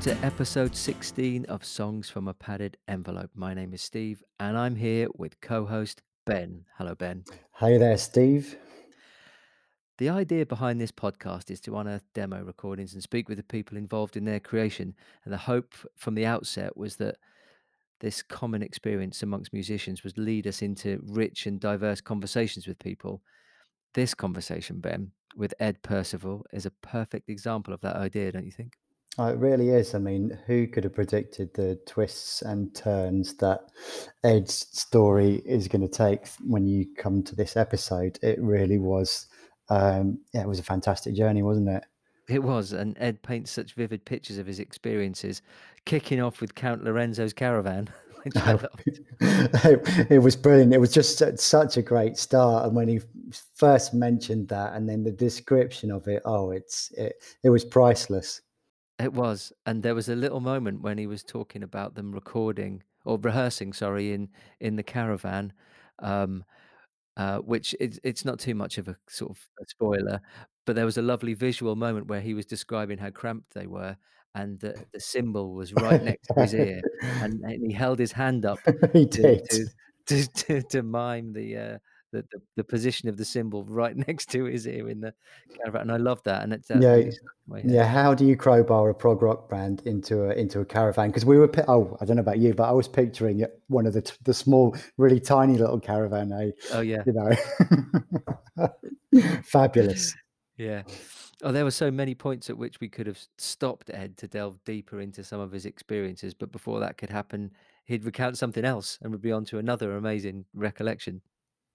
to episode 16 of Songs from a Padded Envelope. My name is Steve, and I'm here with co host Ben. Hello, Ben. Hey there, Steve. The idea behind this podcast is to unearth demo recordings and speak with the people involved in their creation. And the hope from the outset was that this common experience amongst musicians would lead us into rich and diverse conversations with people. This conversation, Ben, with Ed Percival, is a perfect example of that idea, don't you think? Oh, it really is. I mean, who could have predicted the twists and turns that Ed's story is going to take when you come to this episode? It really was. Um, yeah, it was a fantastic journey, wasn't it? It was, and Ed paints such vivid pictures of his experiences, kicking off with Count Lorenzo's caravan. which I loved. it, it was brilliant. It was just such a great start. And when he first mentioned that, and then the description of it, oh, it's it, it was priceless. It was, and there was a little moment when he was talking about them recording or rehearsing, sorry, in in the caravan, um, uh, which it's it's not too much of a sort of a spoiler, but there was a lovely visual moment where he was describing how cramped they were, and the the cymbal was right next to his ear, and and he held his hand up he to did. to to to to mime the, uh, the the the position of the cymbal right next to his ear in the caravan, and I love that, and it's Yeah, really stuck in my head. yeah. How do you crowbar a prog rock band into a into a caravan? Because we were, oh, I don't know about you, but I was picturing one of the t- the small, really tiny little caravan. Eh? Oh, yeah. You know, fabulous. Yeah. Oh, there were so many points at which we could have stopped Ed to delve deeper into some of his experiences, but before that could happen, he'd recount something else and would be on to another amazing recollection.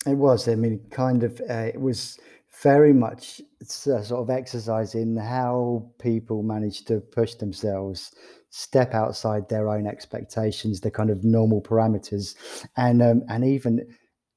It was. I mean, kind of. Uh, it was very much a sort of exercise in how people manage to push themselves, step outside their own expectations, the kind of normal parameters, and um, and even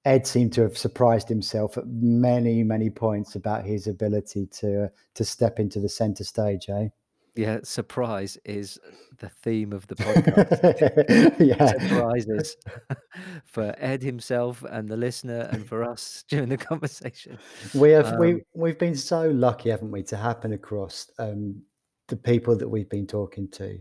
Ed seemed to have surprised himself at many, many points about his ability to to step into the center stage. Eh? Yeah, surprise is the theme of the podcast. yeah. Surprises for Ed himself and the listener and for us during the conversation. We have Um, we we've been so lucky, haven't we, to happen across um, the people that we've been talking to.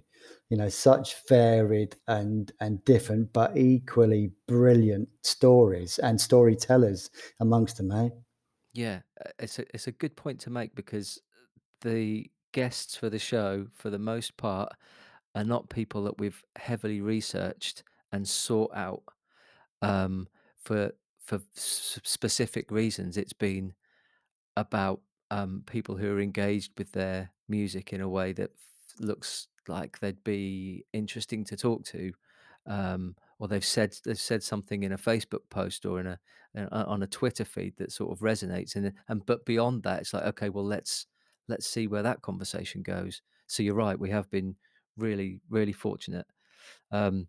You know, such varied and and different, but equally brilliant stories and storytellers amongst them. Eh? yeah, uh, it's a it's a good point to make because the guests for the show, for the most part, are not people that we've heavily researched and sought out um, for for s- specific reasons. It's been about um, people who are engaged with their music in a way that f- looks like they'd be interesting to talk to, um, or they've said they've said something in a Facebook post or in a in a- on a Twitter feed that sort of resonates. And and but beyond that, it's like okay, well let's let's see where that conversation goes. So you're right, we have been really really fortunate. Um,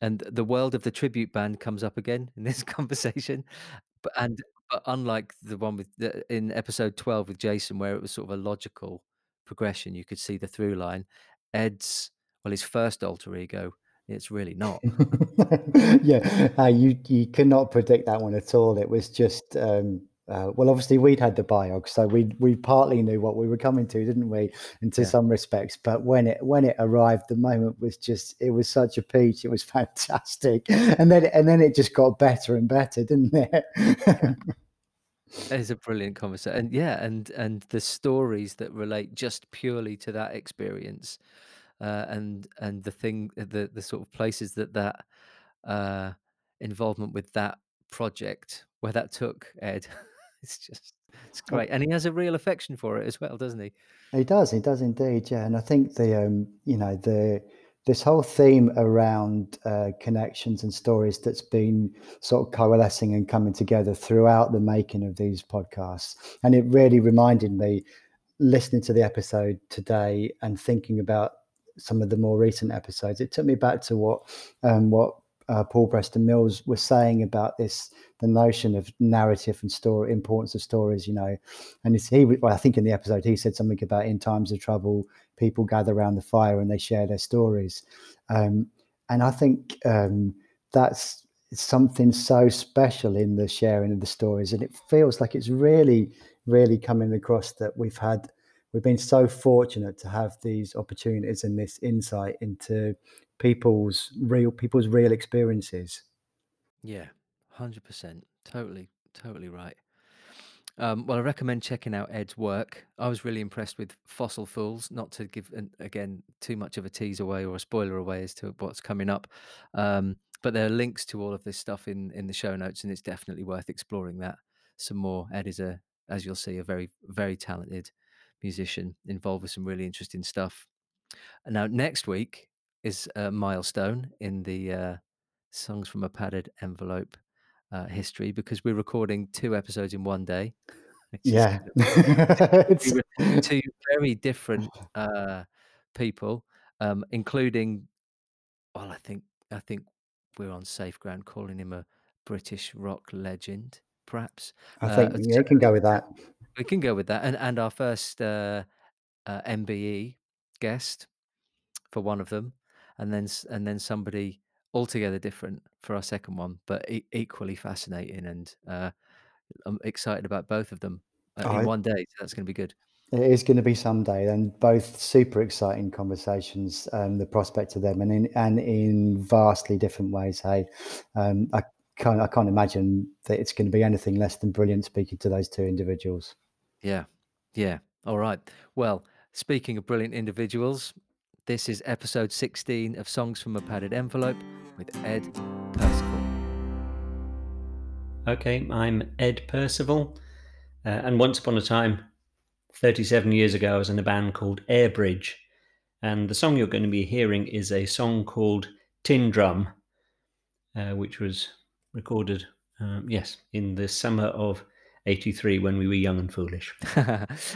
and the world of the tribute band comes up again in this conversation. But and but unlike the one with the in episode 12 with Jason, where it was sort of a logical progression, you could see the through line. Ed's well, his first alter ego, it's really not. yeah, uh, you you cannot predict that one at all. It was just um, uh, well, obviously we'd had the biog, so we we partly knew what we were coming to, didn't we? Into Yeah. some respects, but when it when it arrived, the moment was just it was such a peach. It was fantastic, and then and then it just got better and better, didn't it? It's a brilliant conversation. And yeah, and and the stories that relate just purely to that experience, uh, and and the thing the the sort of places that that uh, involvement with that project where that took Ed. It's just it's great, and he has a real affection for it as well, doesn't he? He does, he does indeed, yeah. And I think the um, you know, the this whole theme around uh, connections and stories that's been sort of coalescing and coming together throughout the making of these podcasts. And it really reminded me listening to the episode today and thinking about some of the more recent episodes, it took me back to what um, what uh, Paul Preston Mills was saying about this, the notion of narrative and story, importance of stories. You know, and it's, he, well, I think in the episode he said something about in times of trouble, people gather around the fire and they share their stories, um, and I think um, that's something so special in the sharing of the stories, and it feels like it's really, really coming across that we've had we've been so fortunate to have these opportunities and this insight into people's real people's real experiences. Yeah, 100%. Totally, totally right. Um, well, I recommend checking out Ed's work. I was really impressed with Fossil Fools, not to give, an, again, too much of a tease away or a spoiler away as to what's coming up. Um, but there are links to all of this stuff in, in the show notes, and it's definitely worth exploring that some more. Ed is a, as you'll see, a very, very talented musician involved with some really interesting stuff. Now, next week is a milestone in the uh, Songs from a Padded Envelope uh, history because we're recording two episodes in one day, Yeah. two very different uh, people, um, including well, I think I think we're on safe ground calling him a British rock legend, perhaps. I Uh, think, yeah, so it can go with that. we can go with that, and and our first uh, uh, MBE guest for one of them, and then and then somebody altogether different for our second one, but e- equally fascinating, and uh, I'm excited about both of them uh, in one day. So that's going to be good. It is gonna be someday, and both super exciting conversations, um, the prospect of them, and in and in vastly different ways. Hey, um, I can't I can't imagine that it's going to be anything less than brilliant speaking to those two individuals. Yeah, yeah. All right. Well, speaking of brilliant individuals, this is episode 16 of Songs from a Padded Envelope with Ed Percival. Okay, I'm Ed Percival, uh, and once upon a time, 37 years ago, I was in a band called Airbridge, and the song you're going to be hearing is a song called Tin Drum, uh, which was recorded, um, yes, in the summer of 83 when we were young and foolish.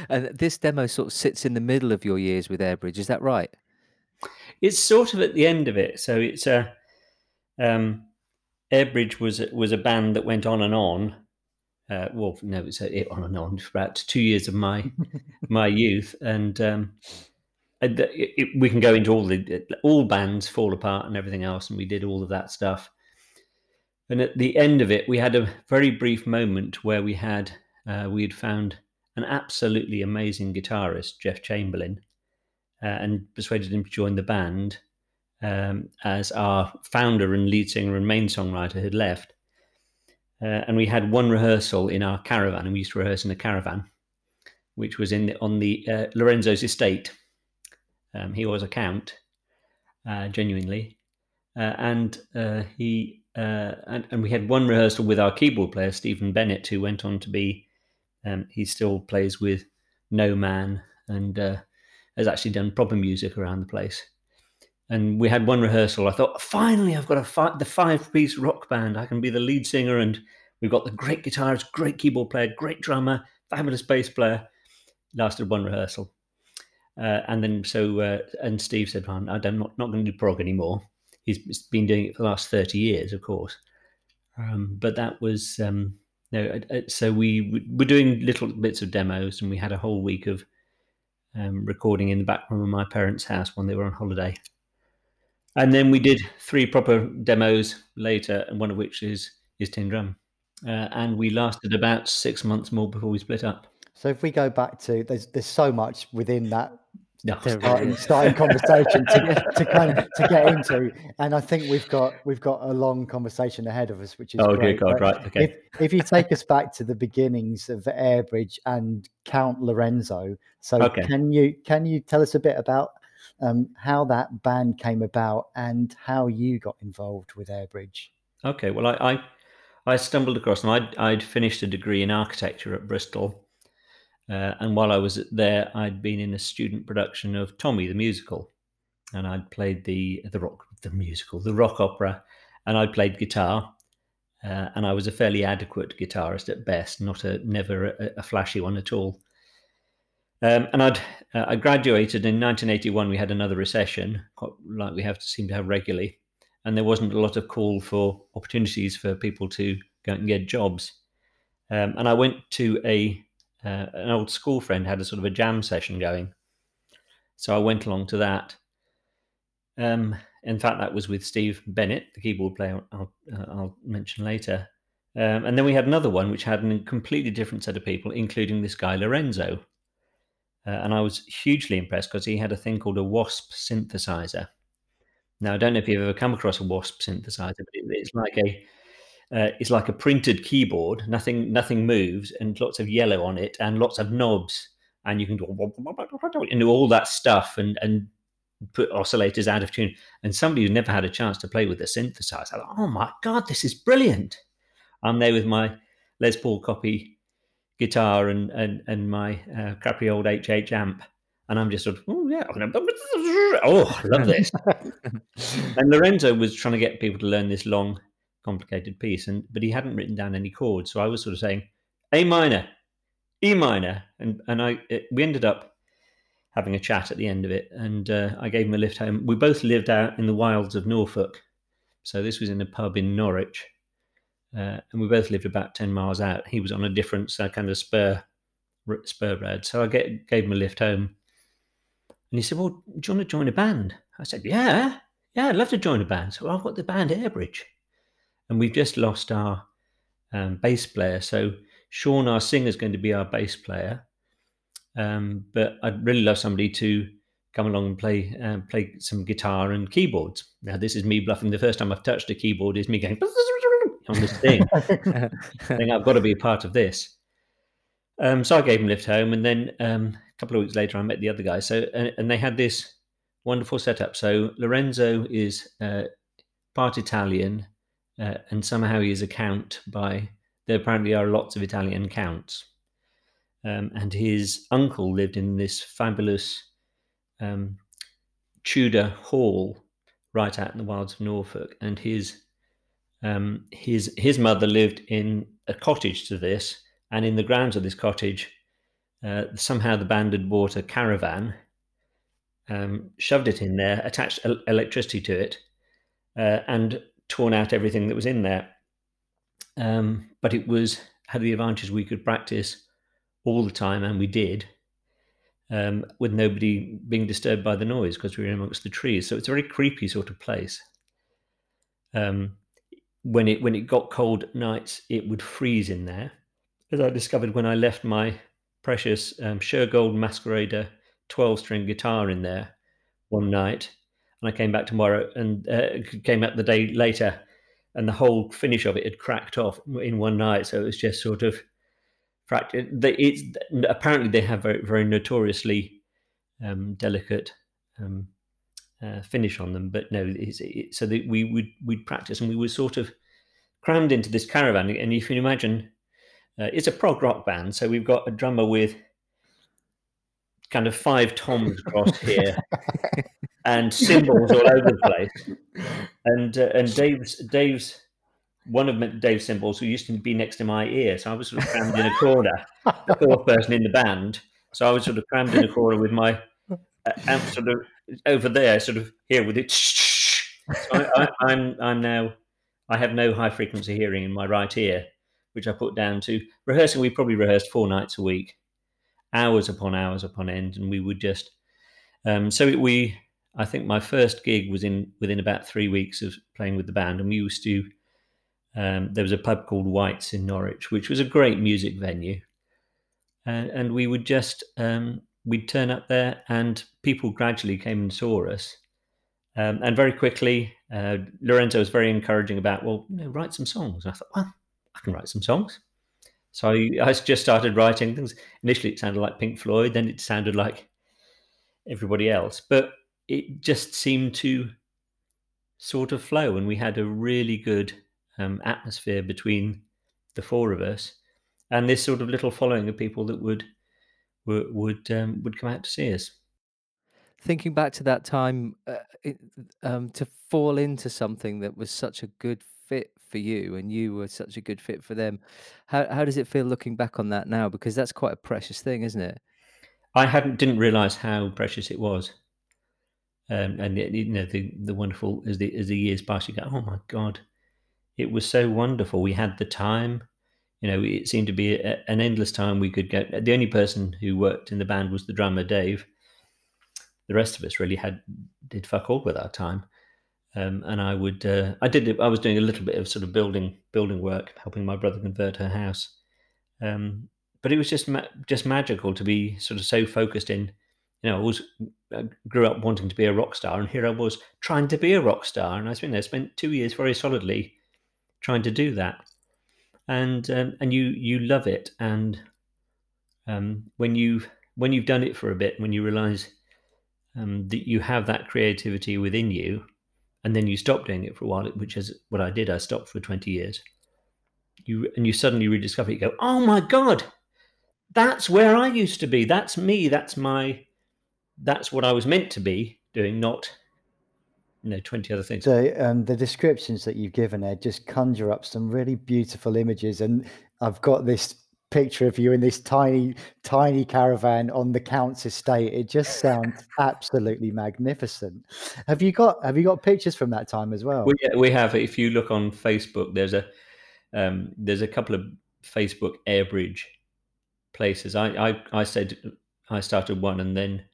and this demo sort of sits in the middle of your years with Airbridge, is that right? It's sort of at the end of it, so it's a. Um, Airbridge was was a band that went on and on. Uh, well, no, it's it on and on for about two years of my my youth, and um, it, it- we can go into all the all bands fall apart and everything else, and we did all of that stuff. And at the end of it, we had a very brief moment where we had uh, we had found an absolutely amazing guitarist, Jeff Chamberlain, uh, and persuaded him to join the band um, as our founder and lead singer and main songwriter had left. Uh, and we had one rehearsal in our caravan, and we used to rehearse in a caravan, which was in the, on the uh, Lorenzo's estate. Um, he was a count, uh, genuinely, uh, and uh, he uh, and, and we had one rehearsal with our keyboard player Stephen Bennett, who went on to be. Um, he still plays with No Man and uh, has actually done proper music around the place and we had one rehearsal. I thought, finally, I've got a fi- the five piece rock band. I can be the lead singer, and we've got the great guitarist, great keyboard player, great drummer, fabulous bass player. Lasted one rehearsal, uh, and then so uh, and Steve said, "I'm not not going to do prog anymore." He's been doing it for the last thirty years, of course. Um, but that was um, no. uh, uh, So we were doing little bits of demos, and we had a whole week of um, recording in the back room of my parents' house when they were on holiday. And then we did three proper demos later, and one of which is is Tin Drum. Uh, and we lasted about six months more before we split up. So if we go back to there's there's so much within that No, starting, starting conversation to, to kind of to get into, and I think we've got we've got a long conversation ahead of us, which is oh dear great. God, But right? Okay. If if you take us back to the beginnings of Airbridge and Count Lorenzo, so Okay. can you can you tell us a bit about um, how that band came about and how you got involved with Airbridge? Okay, well, I, I, I stumbled across them. I'd, I'd finished a degree in architecture at Bristol. Uh, and while I was there, I'd been in a student production of Tommy the musical. And I'd played the, the rock, the musical, the rock opera. And I'd played guitar. Uh, and I was a fairly adequate guitarist at best, not a never a, a flashy one at all. Um, and I'd uh, I graduated in 1981. We had another recession, quite like we have to seem to have regularly, and there wasn't a lot of call for opportunities for people to go and get jobs. Um, and I went to a uh, an old school friend had a sort of a jam session going, so I went along to that. Um, in fact, that was with Steve Bennett, the keyboard player. I'll, uh, I'll mention later. Um, and then we had another one which had a completely different set of people, including this guy Lorenzo. uh, and I was hugely impressed because he had a thing called a Wasp synthesizer. Now I don't know if you've ever come across a Wasp synthesizer, but it's like a uh, it's like a printed keyboard. Nothing nothing moves, and lots of yellow on it, and lots of knobs, and you can do, and do all that stuff, and and put oscillators out of tune. And somebody who's never had a chance to play with a synthesizer, thought, oh my god, this is brilliant! I'm there with my Les Paul copy guitar and and and my uh, crappy old HH amp, and I'm just sort of oh yeah, oh I love this. and Lorenzo was trying to get people to learn this long, complicated piece, and but he hadn't written down any chords, so I was sort of saying A minor, E minor, and and I it, we ended up having a chat at the end of it, and uh, I gave him a lift home. We both lived out in the wilds of Norfolk, so this was in a pub in Norwich uh, and we both lived about 10 miles out. He was on a different uh, kind of spur spur road. So I get, gave him a lift home. And he said, Well, do you want to join a band? I said, Yeah, yeah, I'd love to join a band. So I've got the band Airbridge. And we've just lost our um, bass player. So Sean, our singer, is going to be our bass player. Um, but I'd really love somebody to come along and play uh, play some guitar and keyboards. Now, this is me bluffing. The first time I've touched a keyboard is me going on this thing. I think I've got to be a part of this. Um, so I gave him a lift home, and then um, a couple of weeks later, I met the other guy. So and, and they had this wonderful setup. So Lorenzo is uh, part Italian, uh, and somehow he is a count by. There apparently are lots of Italian counts, um, and his uncle lived in this fabulous um, Tudor hall right out in the wilds of Norfolk, and his um, his his mother lived in a cottage to this, and in the grounds of this cottage, uh, somehow the band had bought a caravan, um, shoved it in there, attached electricity to it, uh, and torn out everything that was in there. Um, but it was had the advantage we could practice all the time, and we did. Um, with nobody being disturbed by the noise because we were amongst the trees. So it's a very creepy sort of place. Um, when it when it got cold nights, it would freeze in there. As I discovered when I left my precious um, Shergold Masquerader 12 string guitar in there one night, and I came back tomorrow and uh, came back the day later, and the whole finish of it had cracked off in one night. So it was just sort of fractured. It's apparently they have very very notoriously um, delicate um, uh, finish on them. But no, it, so that we would we'd practice and we were sort of crammed into this caravan. And if you can imagine, uh, it's a prog rock band, so we've got a drummer with kind of five toms across here and cymbals all over the place. And uh, and Dave's Dave's one of Dave's cymbals who used to be next to my ear, so I was sort of crammed in a corner, the fourth person in the band. So I was sort of crammed in a corner with my amp sort of over there, sort of here with it. So I, I'm, I'm now I have no high frequency hearing in my right ear, which I put down to rehearsing. We probably rehearsed four nights a week, hours upon hours upon end, and we would just. Um, so we, I think my first gig was in within about three weeks of playing with the band, and we used to. Um, there was a pub called White's in Norwich, which was a great music venue, and, and we would just um, we'd turn up there, and people gradually came and saw us. Um, and very quickly, uh, Lorenzo was very encouraging about, well, you know, write some songs. And I thought, well, I can write some songs. So I, just started writing things. Initially, it sounded like Pink Floyd, then it sounded like everybody else. But it just seemed to sort of flow, and we had a really good um, atmosphere between the four of us, and this sort of little following of people that would would would, um, would come out to see us. Thinking back to that time, uh, it, um, to fall into something that was such a good for you, and you were such a good fit for them. How how does it feel looking back on that now? Because that's quite a precious thing, isn't it? I hadn't didn't realize how precious it was. Um, and you know the the wonderful as the as the years pass, you go, oh my god, it was so wonderful. We had the time, you know, it seemed to be a, an endless time we could go. The only person who worked in the band was the drummer Dave, the rest of us really had did fuck all with our time. Um, and I would, uh, I did, I was doing a little bit of sort of building, building work, helping my brother convert her house. Um, but it was just ma- just magical to be sort of so focused in. You know, I was I grew up wanting to be a rock star, and here I was trying to be a rock star, and I spent there spent two years very solidly trying to do that, and um, and you you love it, and um, when you when you've done it for a bit, when you realise um, that you have that creativity within you, and then you stop doing it for a while, which is what I did. I stopped for twenty years. You and you suddenly rediscover. it, You go, oh my god, that's where I used to be. That's me. That's my. That's what I was meant to be doing, not you know, 20 other things. So um, the descriptions that you've given there just conjure up some really beautiful images, and I've got this picture of you in this tiny, tiny caravan on the count's estate. It just sounds absolutely magnificent. Have you got Have you got pictures from that time as well? We, we have. If you look on Facebook, there's a um, there's a couple of Facebook Airbridge places. I, I I said I started one, and then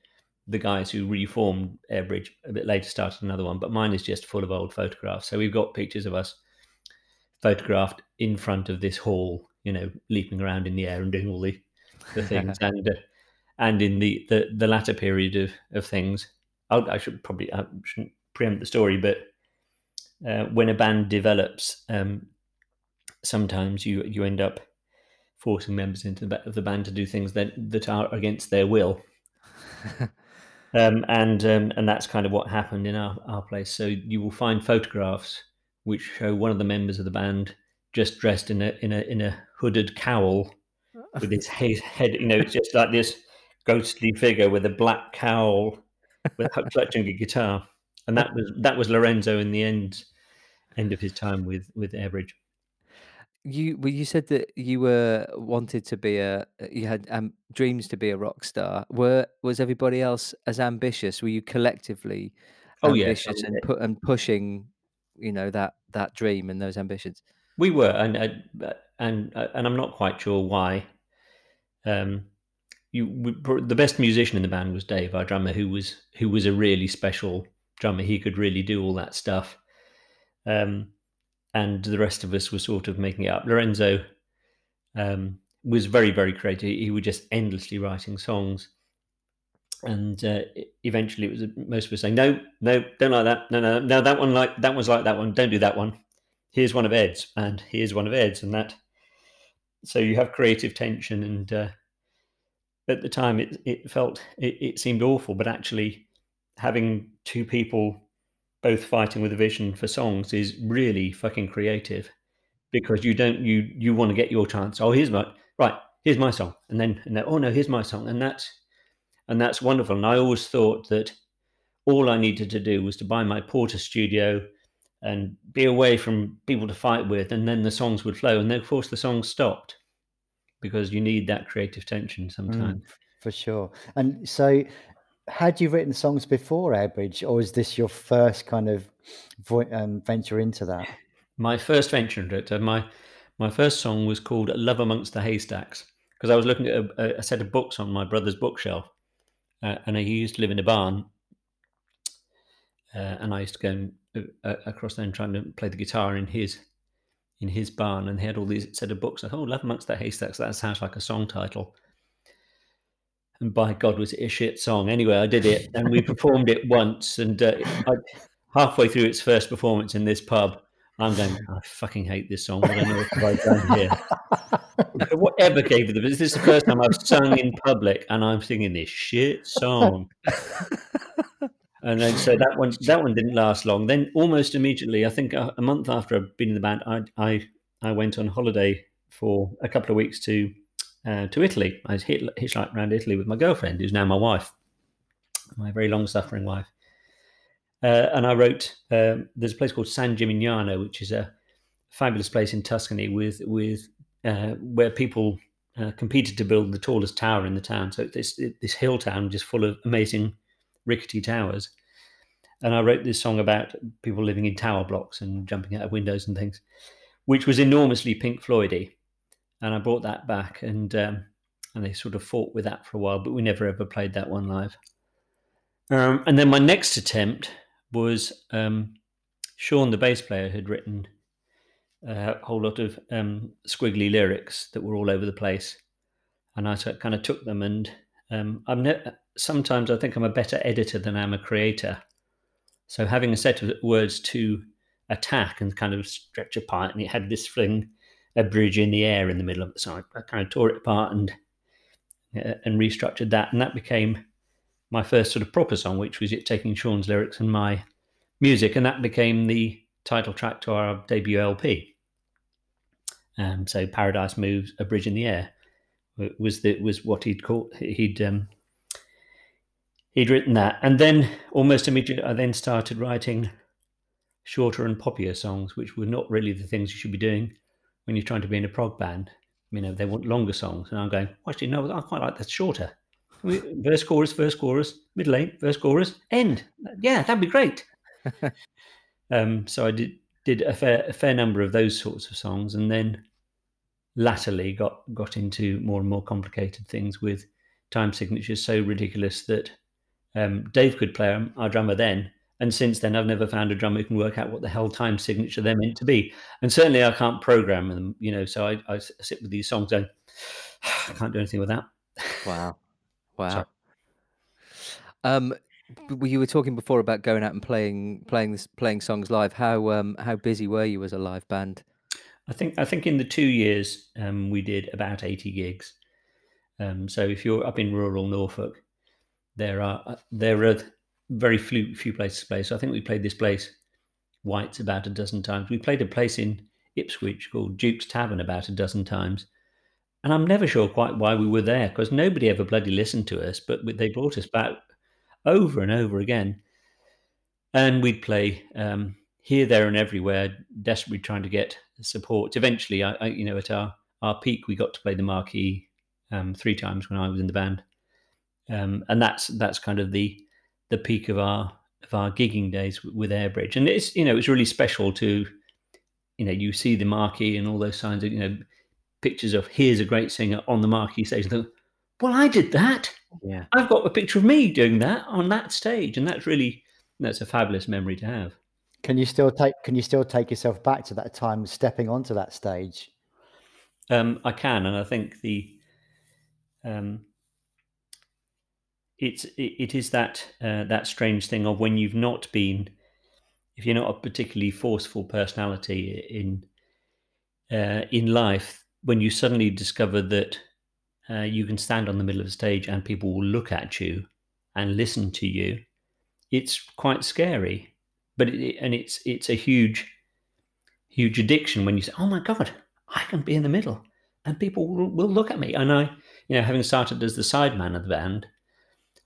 the guys who reformed Airbridge a bit later started another one, but mine is just full of old photographs. So we've got pictures of us photographed in front of this hall, you know, leaping around in the air and doing all the, the things, and uh, and in the, the the latter period of of things, I'll, i should probably I shouldn't preempt the story, but uh, when a band develops, um, sometimes you you end up forcing members into the of the band to do things that that are against their will. Um, and um, and that's kind of what happened in our, our place. So you will find photographs which show one of the members of the band just dressed in a in a in a hooded cowl with his head. You know, just like this ghostly figure with a black cowl, with clutching a guitar. And that was that was Lorenzo in the end end of his time with with Airbridge. You well, you said that you were wanted to be a you had um, dreams to be a rock star. Were was everybody else as ambitious? Were you collectively Oh yes, ambitious and put and pushing, you know, that that dream and those ambitions? we were, and uh, and uh, and I'm not quite sure why. Um, you the best musician in the band was Dave, our drummer, who was who was a really special drummer. He could really do all that stuff. Um, and the rest of us were sort of making it up. Lorenzo um, was very, very creative. He was just endlessly writing songs. And uh, eventually, it was most of us saying, "No, no, don't like that. No, no, no, that one like that was like that one. Don't do that one. Here's one of Ed's, and here's one of Ed's, and that." So you have creative tension, and uh, at the time, it it felt it, it seemed awful, but actually, having two people both fighting with a vision for songs is really fucking creative because you don't you you want to get your chance. Oh, here's my right. Here's my song, and then and then oh no, here's my song, and that's and that's wonderful. And I always thought that all I needed to do was to buy my Portastudio and be away from people to fight with, and then the songs would flow. And then, of course, the songs stopped because you need that creative tension sometimes. Mm, for sure. And so, had you written songs before Airbridge, or is this your first kind of um, venture into that? My first venture into it. My my first song was called "Love Amongst the Haystacks" because I was looking at a, a, set of books on my brother's bookshelf, uh, and he used to live in a barn, uh, and I used to go and, across there and trying to play the guitar in his in his barn, and he had all these set of books. I thought, "Oh, "Love Amongst the Haystacks." That sounds like a song title and by God, was it a shit song? Anyway, I did it, and we performed it once. And uh, I, halfway through its first performance in this pub, I'm going, I fucking hate this song. I done here? Whatever gave them? This is the first time I've sung in public, and I'm singing this shit song. and then so that one that one didn't last long. Then almost immediately, I think a, a month after I'd been in the band, I I I went on holiday for a couple of weeks to uh, to Italy. I hit, hitchhiked around Italy with my girlfriend, who's now my wife, my very long suffering wife. Uh, and I wrote, um, there's a place called San Gimignano, which is a fabulous place in Tuscany with, with uh, where people uh, competed to build the tallest tower in the town. So this, this hill town just full of amazing rickety towers. And I wrote this song about people living in tower blocks and jumping out of windows and things, which was enormously Pink Floydy and I brought that back, and um, and they sort of fought with that for a while, but we never ever played that one live. Um, and then my next attempt was um, Sean, the bass player, had written a whole lot of um, squiggly lyrics that were all over the place, and I kind of took them and um, I'm ne- sometimes I think I'm a better editor than I'm a creator. So having a set of words to attack and kind of stretch apart, and it had this thing, a bridge in the air in the middle of it. So I, I kind of tore it apart and uh, and restructured that, and that became my first sort of proper song, which was it taking Sean's lyrics and my music, and that became the title track to our debut LP. Um, so Paradise Moves, A Bridge in the Air was the was what he'd called he'd um, he'd written that, and then almost immediately I then started writing shorter and poppier songs, which were not really the things you should be doing when you're trying to be in a prog band. You know, they want longer songs, and I'm going, well, actually, no, I quite like that shorter. Verse, chorus, verse, chorus, middle eight, verse, chorus, end. Yeah, that'd be great. um, so I did did a fair a fair number of those sorts of songs, and then latterly got got into more and more complicated things with time signatures so ridiculous that um, Dave could play them, our drummer then, and since then I've never found a drummer who can work out what the hell time signature they're meant to be. And certainly I can't program them, you know. So I, I sit with these songs and I can't do anything with that. Wow, wow. Um, you were talking before about going out and playing playing this, playing songs live. How um how busy were you as a live band? I think I think in the two years um, we did about eighty gigs. Um, so if you're up in rural Norfolk, there are uh, there are very few few places to play. So I think we played this place, White's, about a dozen times. We played a place in Ipswich called Duke's Tavern about a dozen times. And I'm never sure quite why we were there because nobody ever bloody listened to us, but they brought us back over and over again. And we'd play um, here, there, and everywhere, desperately trying to get support. Eventually, I, I, you know, at our, our peak, we got to play the marquee um, three times when I was in the band, um, and that's that's kind of the the peak of our of our gigging days with Airbridge. And it's you know it's really special to you know you see the marquee and all those signs of you know pictures of here's a great singer on the marquee stage. And well, I did that. Yeah, I've got a picture of me doing that on that stage, and that's really that's a fabulous memory to have. Can you still take Can you still take yourself back to that time, stepping onto that stage? Um, I can, and I think the um, it's it, is that uh, that strange thing of when you've not been, if you're not a particularly forceful personality in uh, in life, when you suddenly discover that uh, you can stand on the middle of the stage and people will look at you and listen to you, it's quite scary. But it, and it's it's a huge huge addiction when you say oh my god i can be in the middle and people will, will look at me. And i you know having started as the side man of the band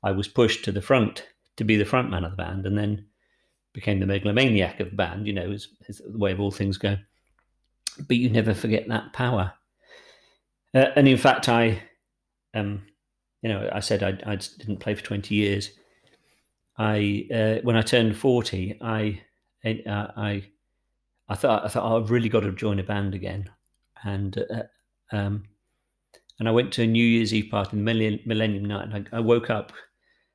i was pushed to the front to be the front man of the band and then became the megalomaniac of the band you know is, is the way of all things go. But you never forget that power. Uh, and in fact i um you know i said I, I didn't play for 20 years. I uh, when I turned forty, I uh, I I thought I thought oh, I've really got to join a band again, and uh, um, and I went to a New Year's Eve party, the Millennium, Millennium Night. And I, I woke up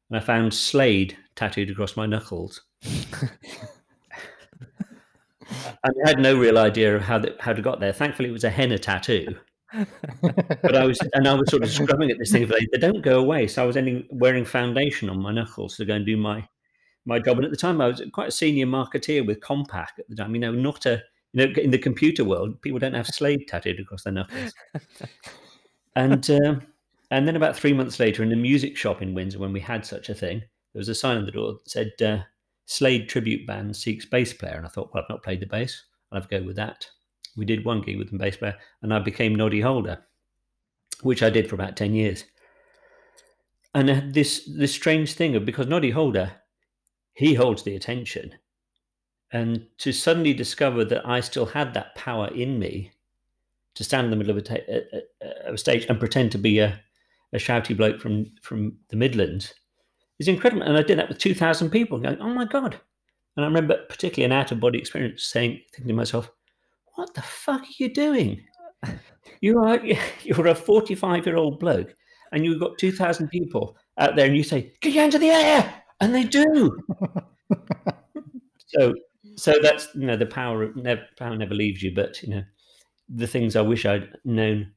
and I found Slade tattooed across my knuckles. and I had no real idea of how that how to got there. Thankfully, it was a henna tattoo. but I was, and I was sort of scrubbing at this thing. They, they don't go away. So I was ending wearing foundation on my knuckles to go and do my my job. And at the time, I was quite a senior marketeer with Compaq at the time. You know, not a you know in the computer world, people don't have Slade tattooed across their knuckles. and um, and then about three months later, in the music shop in Windsor, when we had such a thing, there was a sign on the door that said uh, "Slade tribute band seeks bass player." And I thought, well, I've not played the bass. I'll have a go with that we did one gig with the bass player, and I became Noddy Holder, which I did for about ten years. And this this strange thing of because Noddy Holder, he holds the attention, and to suddenly discover that I still had that power in me to stand in the middle of a, ta- a, a, a stage and pretend to be a, a shouty bloke from from the Midlands is incredible. And I did that with two thousand people, going, "Oh my god!" And I remember particularly an out of body experience, saying, thinking to myself, what the fuck are you doing? You are you're a 45 year old bloke and you've got 2,000 people out there and you say, get your hands in the air. And they do. so, so that's, you know, the power, never, power never leaves you. But, you know, the things I wish I'd known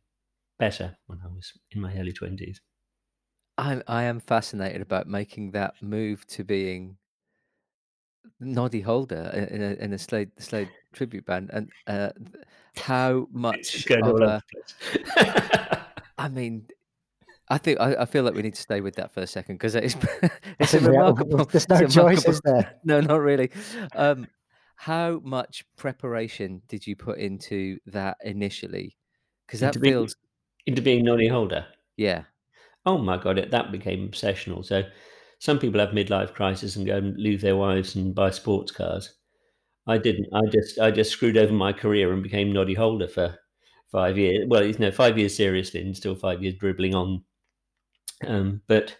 better when I was in my early twenties. I I am fascinated about making that move to being Noddy Holder in a in a Slade Slade tribute band and, uh, how much of all over a the place. I mean, I think I I feel like we need to stay with that for a second 'cause it's it's a think we have remarkable there's no choice, is there? No, not really. Um, how much preparation did you put into that initially? Because that feels into being Noddy Holder? Yeah. Oh my god, it that became obsessional. So, some people have midlife crisis and go and leave their wives and buy sports cars. I didn't. I just I just screwed over my career and became Noddy Holder for 5 years. well, you know, 5 years seriously and still 5 years dribbling on. Um, but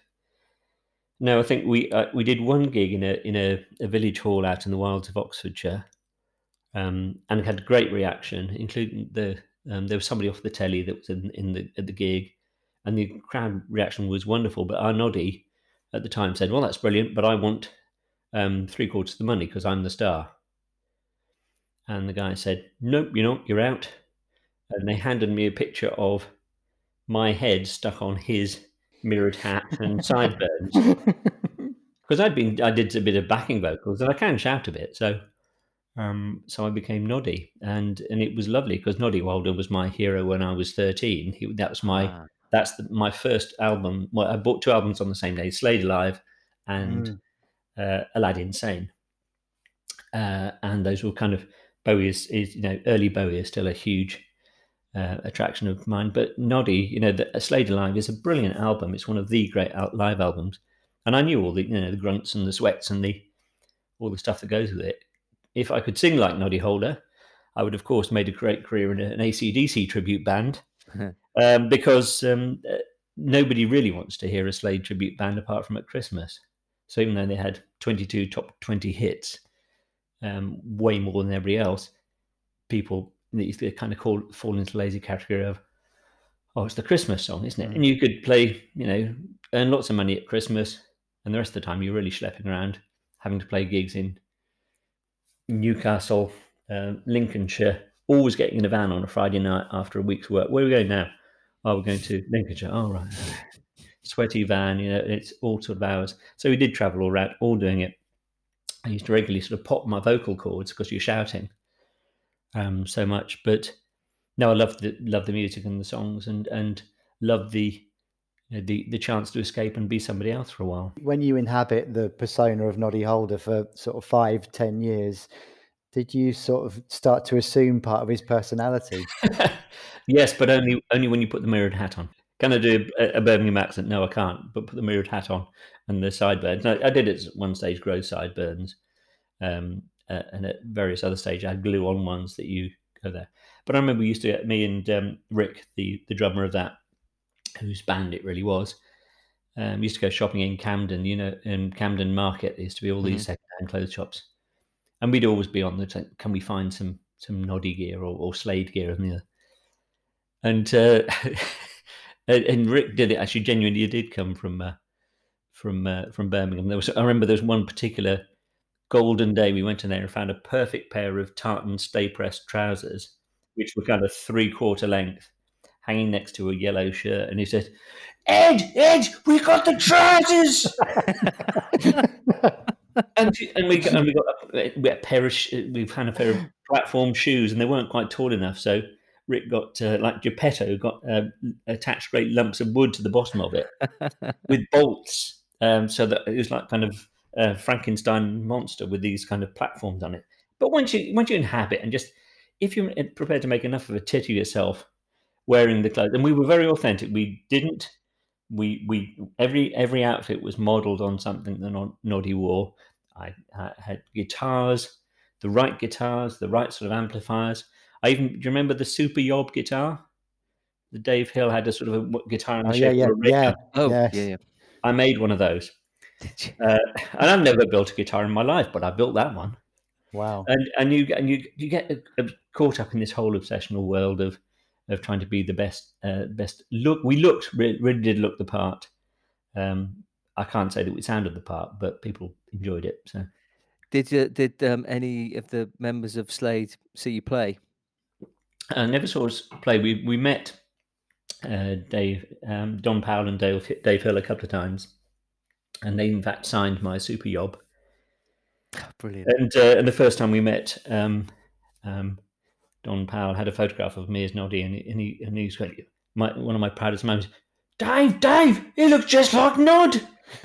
no, I think we, uh, we did one gig in a in a a village hall out in the wilds of Oxfordshire, um, and had great reaction, including the um, there was somebody off the telly that was in in the at the gig, and the crowd reaction was wonderful, but our Noddy at the time said, "Well, that's brilliant, but I want, um, 3 quarters of the money because I'm the star." And the guy said, "Nope, you're not, you're out." And they handed me a picture of my head stuck on his mirrored hat and sideburns because I'd been I did a bit of backing vocals, and I can shout a bit, so, um, so I became Noddy, and and it was lovely because Noddy Holder was my hero when I was 13. He that was my Ah. that's the my first album well, I bought 2 albums on the same day, Slade Alive and, Mm. uh, Aladdin Sane. Uh, and those were kind of Bowie is is, you know, early Bowie is still a huge, uh, attraction of mine, but Noddy, you know, the Slade Alive is a brilliant album. It's one of the great al live albums, and I knew all the, you know, the grunts and the sweats and the all the stuff that goes with it. If I could sing like Noddy Holder, I would, of course, made a great career in an AC/DC tribute band, um, because, um, uh, nobody really wants to hear a Slade tribute band apart from at Christmas. So even though they had 22 top 20 hits, um, way more than everybody else, people they they kinda call fall into the lazy category of, "Oh, it's the Christmas song, isn't it?" Mm. And you could play, you know, earn lots of money at Christmas, and the rest of the time you're really schlepping around having to play gigs in Newcastle, uh, Lincolnshire, always getting in a van on a Friday night after a week's work. "Where are we going now?" "Oh, we're going to Lincolnshire." "Oh, right." Sweaty van, you know, it's all sort of hours. So we did travel all around, all doing it. I used to regularly sort of pop my vocal cords because you're shouting, um, so much, but no, I loved the loved the music and the songs and and loved the, know, the the chance to escape and be somebody else for a while. When you inhabit the persona of Noddy Holder for sort of five, ten years, did you sort of start to assume part of his personality? Yes, but only only when you put the mirrored hat on. Can I do a a Birmingham accent? No, I can't, but put the mirrored hat on and the sideburns. I I did at one stage grow sideburns, um, uh, and at various other stage, I had glue on ones that you go there. But I remember we used to get me and, um, Rick, the the drummer of that, whose band it really was, um, used to go shopping in Camden, you know, in Camden Market, there used to be all these Mhm. secondhand clothes shops. And we'd always be on the t "Can we find some some Noddy gear or or Slade gear?" and the and, uh, and Rick did it actually genuinely did come from, uh, from, uh, from Birmingham. There was I remember there was one particular golden day we went in there and found a perfect pair of tartan stay-pressed trousers, which were kind of three-quarter length, hanging next to a yellow shirt, and he said, "Ed, Ed, we got the trousers!" And and we got and we got a we had a pair of we found a pair of platform shoes, and they weren't quite tall enough, so Rick got, uh, like Geppetto, got, um, attached great lumps of wood to the bottom of it with bolts, um, so that it was like kind of a Frankenstein monster with these kind of platforms on it. But once you once you inhabit and just if you're, prepared to make enough of a tit of yourself wearing the clothes and we were very authentic. We didn't we we every every outfit was modeled on something that Noddy wore. I I had guitars, the right guitars, the right sort of amplifiers. I even do you remember the Super Yob guitar? The Dave Hill had a sort of a w guitar in Oh, the yeah, shape yeah, of a yeah, river. Oh, yeah, yes. yeah. I made one of those. Did you? Uh, and I've never built a guitar in my life, but I built that one. Wow. And and you and you you get, uh, caught up in this whole obsessional world of of trying to be the best uh, best look we looked re really did look the part. Um, I can't say that we sounded the part, but people enjoyed it, so Did you did, um, any of the members of Slade see you play? I never saw us play. We we met uh, Dave, um, Don Powell, and Dave, Dave Hill a couple of times, and they in fact signed my super yob. Brilliant. And uh, and the first time we met, um, um, Don Powell had a photograph of me as Noddy, and, and he and he's like, my, one of my proudest moments. Dave, Dave, he looks just like Nod.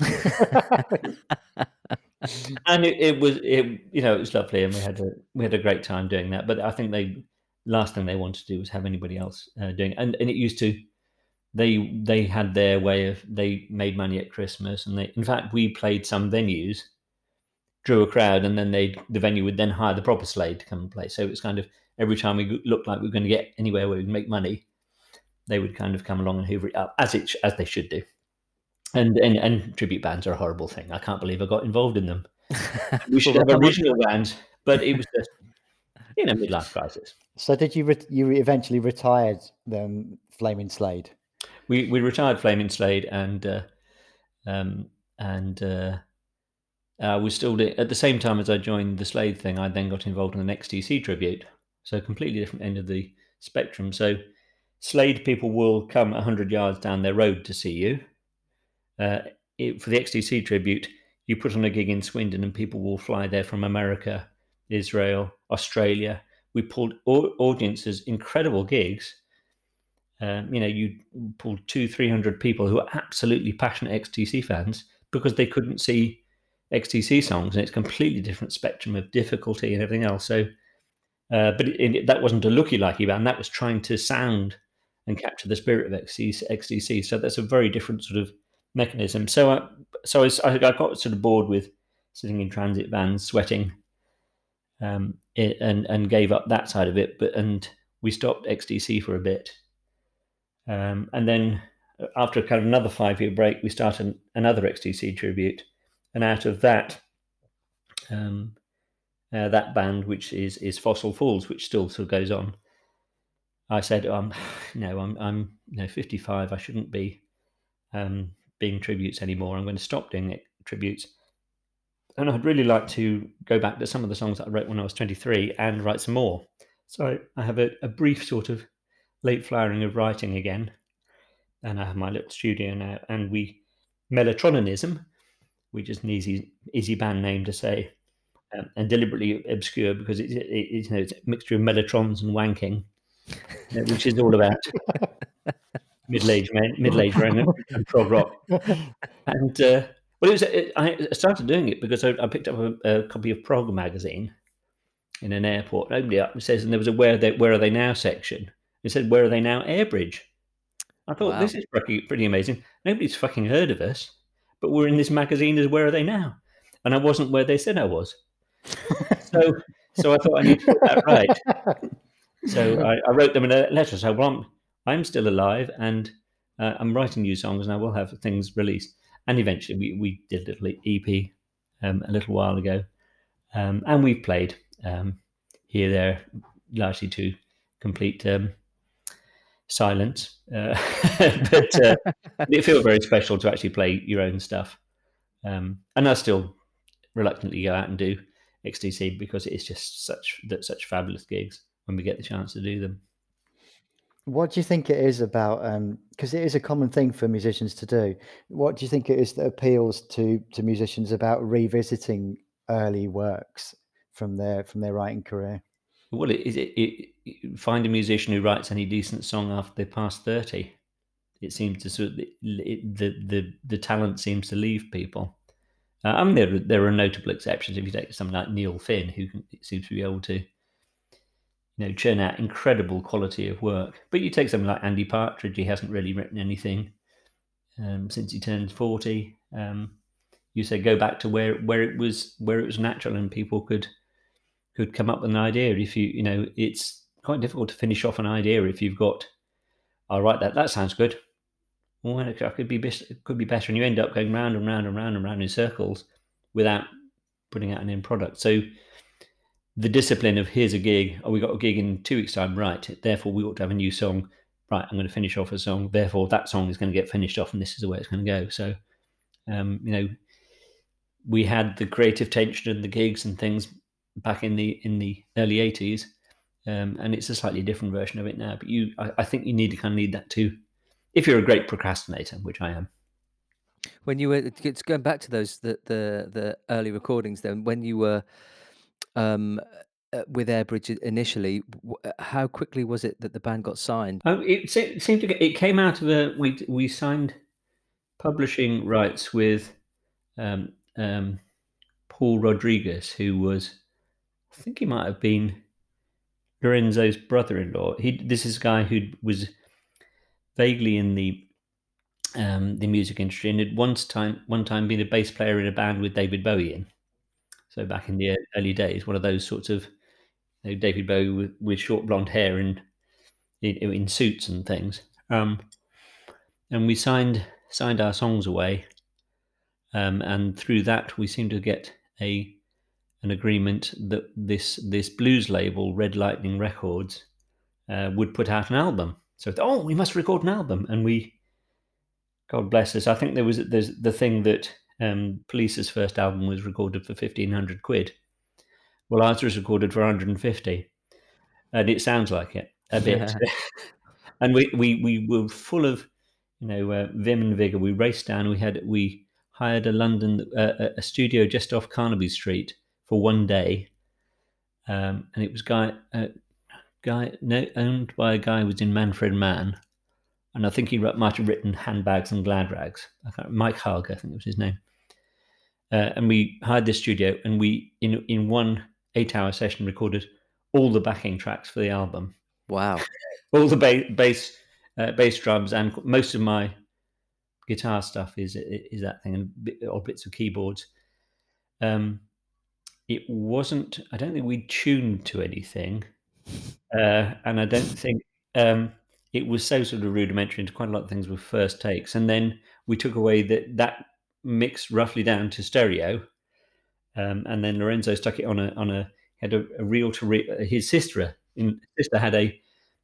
and it, it, was it you know it was lovely and we had a we had a great time doing that but i think they last thing they wanted to do was have anybody else uh, doing it. and and it used to they they had their way of they made money at christmas and they in fact we played some venues drew a crowd and then they the venue would then hire the proper Slade to come and play so it was kind of every time we looked like we were going to get anywhere where we could make money they would kind of come along and hoover it up as it as they should do and, and and tribute bands are a horrible thing. I can't believe I got involved in them. We should have original bands, but it was just you know midlife crisis. So did you re- you eventually retired them Flaming Slade? We we retired Flaming Slade and uh, um, and uh, uh, was still at the same time as I joined the Slade thing. I then got involved in the XTC tribute, so completely different end of the spectrum. So Slade people will come hundred yards down their road to see you uh, it, for the XTC tribute, you put on a gig in Swindon and people will fly there from America, Israel, Australia. We pulled audiences, incredible gigs. Um, you know, you pulled two, three hundred people who are absolutely passionate XTC fans because they couldn't see XTC songs, and it's completely different spectrum of difficulty and everything else. So, uh, but it, it, that wasn't a looky likey band. That was trying to sound and capture the spirit of. XTC. So that's a very different sort of mechanism. So, I, so I, I got sort of bored with sitting in transit vans, sweating, um, it, and and gave up that side of it. But and we stopped XTC for a bit, um, and then after kind of another five year break, we started another XTC tribute, and out of that, um, uh, that band, which is is Fossil Fools, which still sort of goes on. I said, um, no, I'm I'm know 55. I shouldn't be um, being tributes anymore. I'm going to stop doing it, tributes. And I'd really like to go back to some of the songs that I wrote when I was 23 and write some more. So I have a, a brief sort of late flowering of writing again. And I have my little studio now. And we, Mellotronism, which is an easy, easy band name to say, um, and deliberately obscure because it, it, it, you know, it's a mixture of mellotrons and wanking, which is all about middle-aged men, middle-aged men, and prog rock. And uh, well, it was. It, I started doing it because I, I picked up a, a, copy of Prog magazine in an airport. opened it up. It says, and there was a "Where they Where are they now?" section. It said, "Where are they now?" Airbridge. I thought wow. this is pretty, pretty amazing. Nobody's fucking heard of us, but we're in this magazine as "Where are they now?" And I wasn't where they said I was. So, so I thought I need to put that right. So I, I wrote them a letter. So, well, I'm, I'm still alive and uh, I'm writing new songs and I will have things released. And eventually, we, we did a little EP um, a little while ago. Um, and we've played um, here, there, largely to complete um, silence. Uh, but uh, it feels very special to actually play your own stuff. Um, and I still reluctantly go out and do XTC because it is just such that such fabulous gigs when we get the chance to do them. What do you think it is about? Because um, it is a common thing for musicians to do. What do you think it is that appeals to to musicians about revisiting early works from their from their writing career? Well, it, it, it, find a musician who writes any decent song after they pass thirty. It seems to sort of the the the talent seems to leave people. Uh, I mean, there there are notable exceptions. If you take something like Neil Finn, who can, seems to be able to you know, churn out incredible quality of work. But you take something like Andy Partridge, he hasn't really written anything um, since he turned 40. Um, you say go back to where, where it was where it was natural and people could could come up with an idea. If you you know, it's quite difficult to finish off an idea if you've got, I'll write that. That sounds good. Well, it could be it could be better, and you end up going round and round and round and round in circles without putting out an end product. So the discipline of here's a gig, oh, we got a gig in two weeks' time, right? Therefore, we ought to have a new song. Right, I'm going to finish off a song. Therefore, that song is going to get finished off, and this is the way it's going to go. So, um, you know, we had the creative tension and the gigs and things back in the in the early '80s, um, and it's a slightly different version of it now. But you, I, I, think you need to kind of need that to if you're a great procrastinator, which I am. When you were it's going back to those the the the early recordings then, when you were, um, uh, with Airbridge initially, uh, how quickly was it that the band got signed? Oh, it se seemed to get it came out of a we we signed publishing rights with, um, um, Paul Rodriguez, who was I think he might have been Lorenzo's brother-in-law. He this is a guy who was vaguely in the um, the music industry and had once time one time been a bass player in a band with David Bowie in. So back in the early days, one of those sorts of you know, David Bowie with, with short blonde hair and in, in suits and things. Um, and we signed signed our songs away, um, and through that we seemed to get a an agreement that this this blues label, Red Lightning Records, uh, would put out an album. So oh, we must record an album, and we, God bless us. I think there was there's the thing that um, Police's first album was recorded for fifteen hundred quid. Well, ours was recorded for 150, and it sounds like it a bit. Yeah. and we, we we were full of you know uh, vim and vigor. We raced down. We had we hired a London uh, a studio just off Carnaby Street for one day, um, and it was guy uh, guy owned by a guy who was in Manfred Mann, and I think he might have written Handbags and Glad Rags. Mike Hugg, I think was his name. Uh, and we hired this studio, and we in in one eight-hour session recorded all the backing tracks for the album, Wow. all the ba- bass uh, bass drums, and most of my guitar stuff is is that thing, and or bits of keyboards. Um, it wasn't. I don't think we tuned to anything, uh, and I don't think um, it was so sort of rudimentary. Into quite a lot of things were first takes, and then we took away that that mixed roughly down to stereo, um, and then Lorenzo stuck it on a on a had a, a reel to reel. His sister in sister had a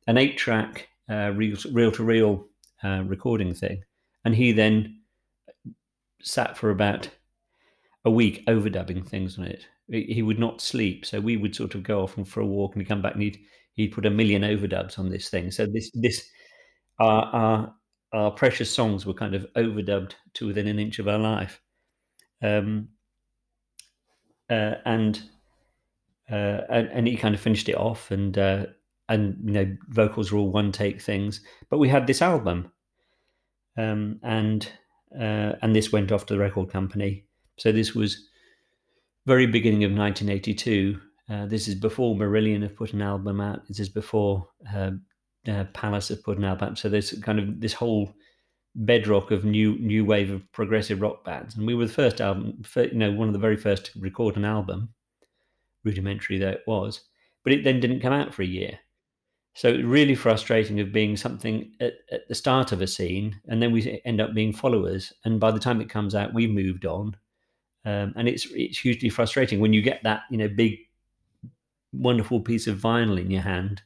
an eight track uh, reel reel to reel uh, recording thing, and he then sat for about a week overdubbing things on it. He would not sleep, so we would sort of go off and for a walk, and come back and he'd he'd put a million overdubs on this thing. So this this our our, our precious songs were kind of overdubbed to within an inch of our life, um, uh, and, uh, and and he kind of finished it off, and uh, and you know vocals were all one take things, but we had this album, um, and uh, and this went off to the record company. So this was very beginning of 1982. Uh, this is before Marillion have put an album out. This is before uh, uh, Pallas have put an album out. So there's kind of this whole bedrock of new new wave of progressive rock bands. And we were the first album, you know, one of the very first to record an album, rudimentary though it was. But it then didn't come out for a year. So it really frustrating of being something at, at the start of a scene, and then we end up being followers. And by the time it comes out, we've moved on, um, and it's it's hugely frustrating when you get that you know big, wonderful piece of vinyl in your hand,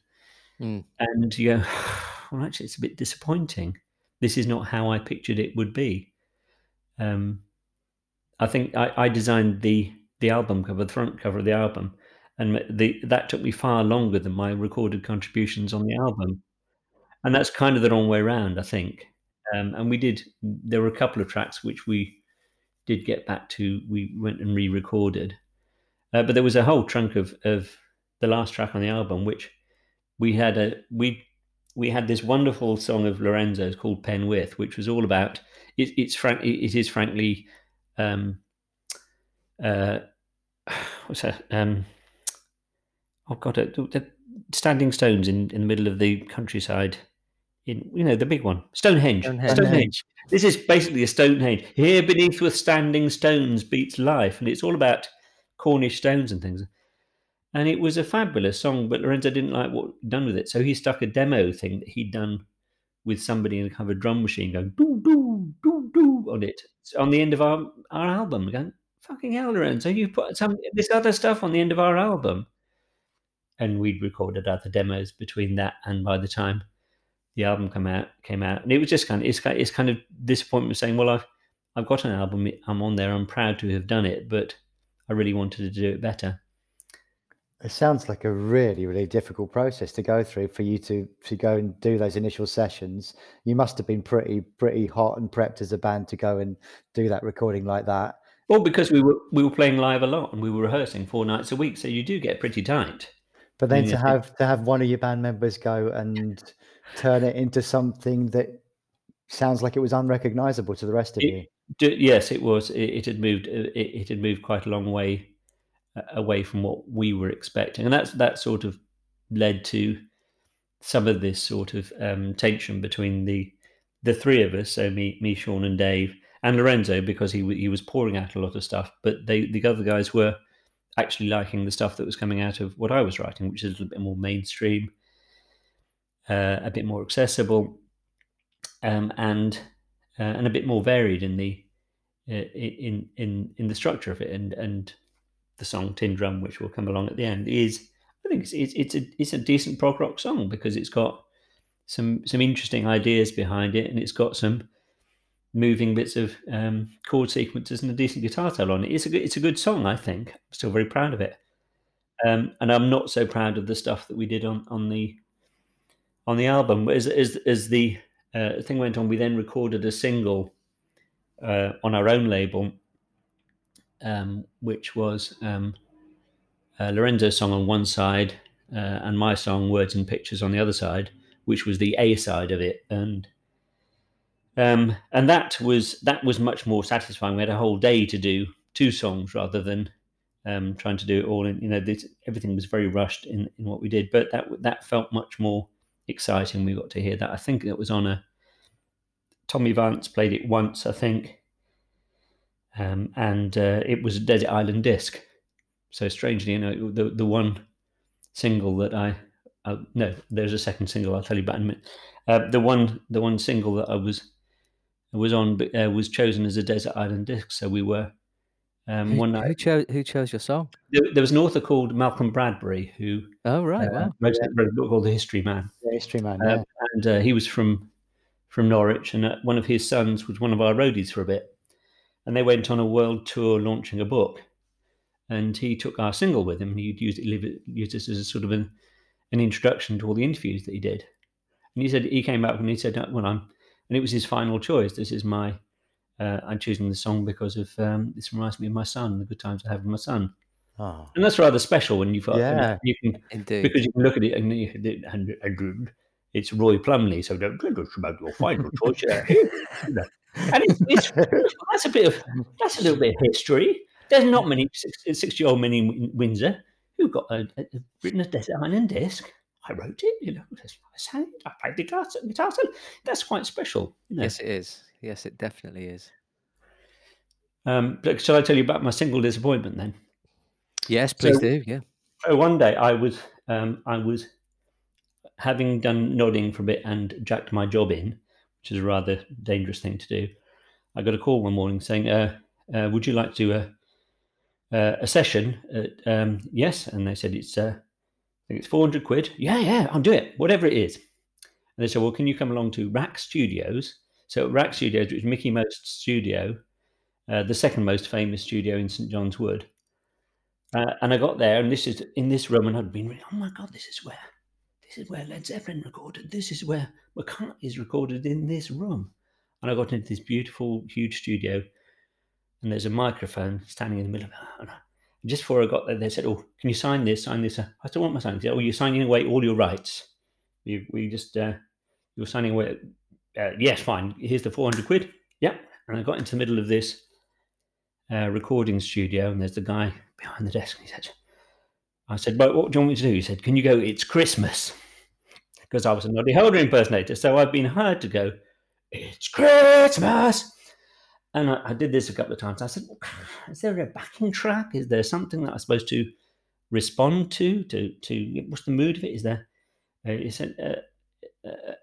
Mm. and you go, well, actually, it's a bit disappointing. This is not how I pictured it would be. Um, I think I, I designed the the album cover, the front cover of the album, and the that took me far longer than my recorded contributions on the album, and that's kind of the wrong way around, I think. Um, and we did. There were a couple of tracks which we did get back to. We went and re-recorded, uh, but there was a whole chunk of of the last track on the album which we had a we we had this wonderful song of Lorenzo's called Penwith, which was all about it, it's frank it is frankly um uh what's that um oh god the, the standing stones in in the middle of the countryside in you know the big one Stonehenge Stonehenge. Stonehenge this is basically a Stonehenge. Here beneath with standing stones beats life and it's all about Cornish stones and things. And it was a fabulous song, but Lorenzo didn't like what done with it, so he stuck a demo thing that he'd done with somebody in a kind of a drum machine going doo doo doo doo on it on the end of our our album. Going fucking hell, Lorenzo, you put some this other stuff on the end of our album, and we'd recorded other demos between that and by the time the album came out came out, and it was just kind of it's kind it's kind of disappointment saying, well, I've I've got an album, I'm on there, I'm proud to have done it, but I really wanted to do it better. It sounds like a really, really difficult process to go through for you to to go and do those initial sessions. You must have been pretty pretty hot and prepped as a band to go and do that recording like that. Well, because we were we were playing live a lot and we were rehearsing four nights a week, so you do get pretty tight. But then to have to have one of your band members go and turn it into something that sounds like it was unrecognizable to the rest of It- you. D- yes, it was. It, it had moved. It, it had moved quite a long way uh, away from what we were expecting, and that's that sort of led to some of this sort of um, tension between the the three of us. So me, me, Sean, and Dave, and Lorenzo, because he he was pouring out a lot of stuff, but they the other guys were actually liking the stuff that was coming out of what I was writing, which is a little bit more mainstream, uh, a bit more accessible, um, and uh, and a bit more varied in the uh, in in in the structure of it, and and the song "Tin Drum," which will come along at the end, is I think it's it's, it's a it's a decent prog rock song because it's got some some interesting ideas behind it, and it's got some moving bits of um, chord sequences and a decent guitar solo on it. It's a good, it's a good song, I think. I'm still very proud of it, um, and I'm not so proud of the stuff that we did on on the on the album. As as as the uh, thing went on, we then recorded a single uh, on our own label, um, which was um, uh, Lorenzo's song on one side uh, and my song "Words and Pictures" on the other side, which was the A side of it, and um, and that was that was much more satisfying. We had a whole day to do two songs rather than um, trying to do it all. And you know, this, everything was very rushed in, in what we did, but that that felt much more exciting. We got to hear that. I think it was on a Tommy Vance played it once, I think, um, and uh, it was a Desert Island disc. So strangely, you know, the the one single that I uh, no, there's a second single I'll tell you about in a minute. Uh, the one the one single that I was was on uh, was chosen as a Desert Island disc. So we were um, Who, one night. who chose who chose your song? There, there was an author called Malcolm Bradbury who Oh right, uh, wow. wrote a book called The History Man, Yeah, History Man, Uh, yeah. and uh, he was from from Norwich, and uh, one of his sons was one of our roadies for a bit, and they went on a world tour launching a book, and he took our single with him, and he'd used it, leave it used this as a sort of an, an introduction to all the interviews that he did, and he said he came back and he said, "Well, I'm," and it was his final choice. This is my. Uh, I'm choosing the song because of um, this reminds me of my son, the good times I have with my son, Oh, and that's rather special when you've got Yeah. you can Indeed. because you can look at it and, you, and, and it's Roy Plomley, so don't tell us about your final choice. and it's, it's, that's a bit of that's a little bit of history. There's not many sixty-year-old men in Windsor who got a, a, written a desert island disc. I wrote it, you know. I sang it. I played the guitar, guitar solo. That's quite special. You know. Yes, it is. Yes, it definitely is. Um, but shall I tell you about my single disappointment then? Yes, please So- do. Yeah. So one day I was um, I was having done nodding for a bit and jacked my job in, which is a rather dangerous thing to do. I got a call one morning saying, uh, uh, "Would you like to do a a, a session?" At, um, yes, and they said it's uh, I think it's four hundred quid. Yeah, yeah, I'll do it, whatever it is. And they said, "Well, can you come along to RAK Studios?" So RAK Studios, which is Mickie Most Studio, uh, the second most famous studio in St John's Wood. Uh, and I got there, and this is in this room, and I'd been, reading, oh my god, this is where, this is where Led Zeppelin recorded. This is where McCartney's recorded in this room. And I got into this beautiful, huge studio, and there's a microphone standing in the middle of it. Just before I got there, they said, "Oh, can you sign this? Sign this." I said, "What am I signing?" They said, "Oh, you're signing away all your rights. You, we just, uh, you're signing away." Uh, yes, fine. Here's the four hundred quid. Yep. And I got into the middle of this uh, recording studio, and there's the guy behind the desk. And he said, I said, well, what do you want me to do? He said, can you go, it's Christmas? Because I was a Noddy Holder impersonator. So I've been hired to go, it's Christmas. And I, I did this a couple of times. I said, is there a backing track? Is there something that I'm supposed to respond to? To, to what's the mood of it? Is there? Uh, he said, uh,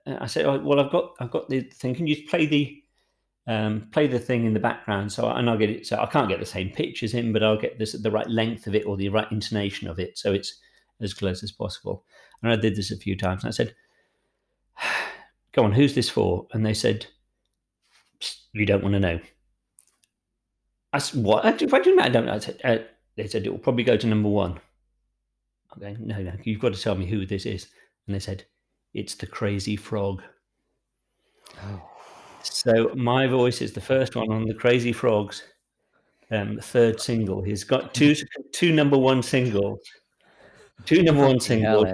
uh, I said, oh, well, I've got, I've got the thing. Can you play the, um, play the thing in the background. So and I'll get it. So I can't get the same pitch as him, but I'll get this the right length of it or the right intonation of it, so it's as close as possible. And I did this a few times. And I said, "Go on, who's this for?" And they said, "You don't want to know." I said, "What? What do you mean? I don't know?" I said, uh, "They said it will probably go to number one." I'm going, no, no, you've got to tell me who this is. And they said, it's the Crazy Frog. Oh. So my voice is the first one on the Crazy Frogs, um, third single. He's got two two number one singles, two number one Fucking singles,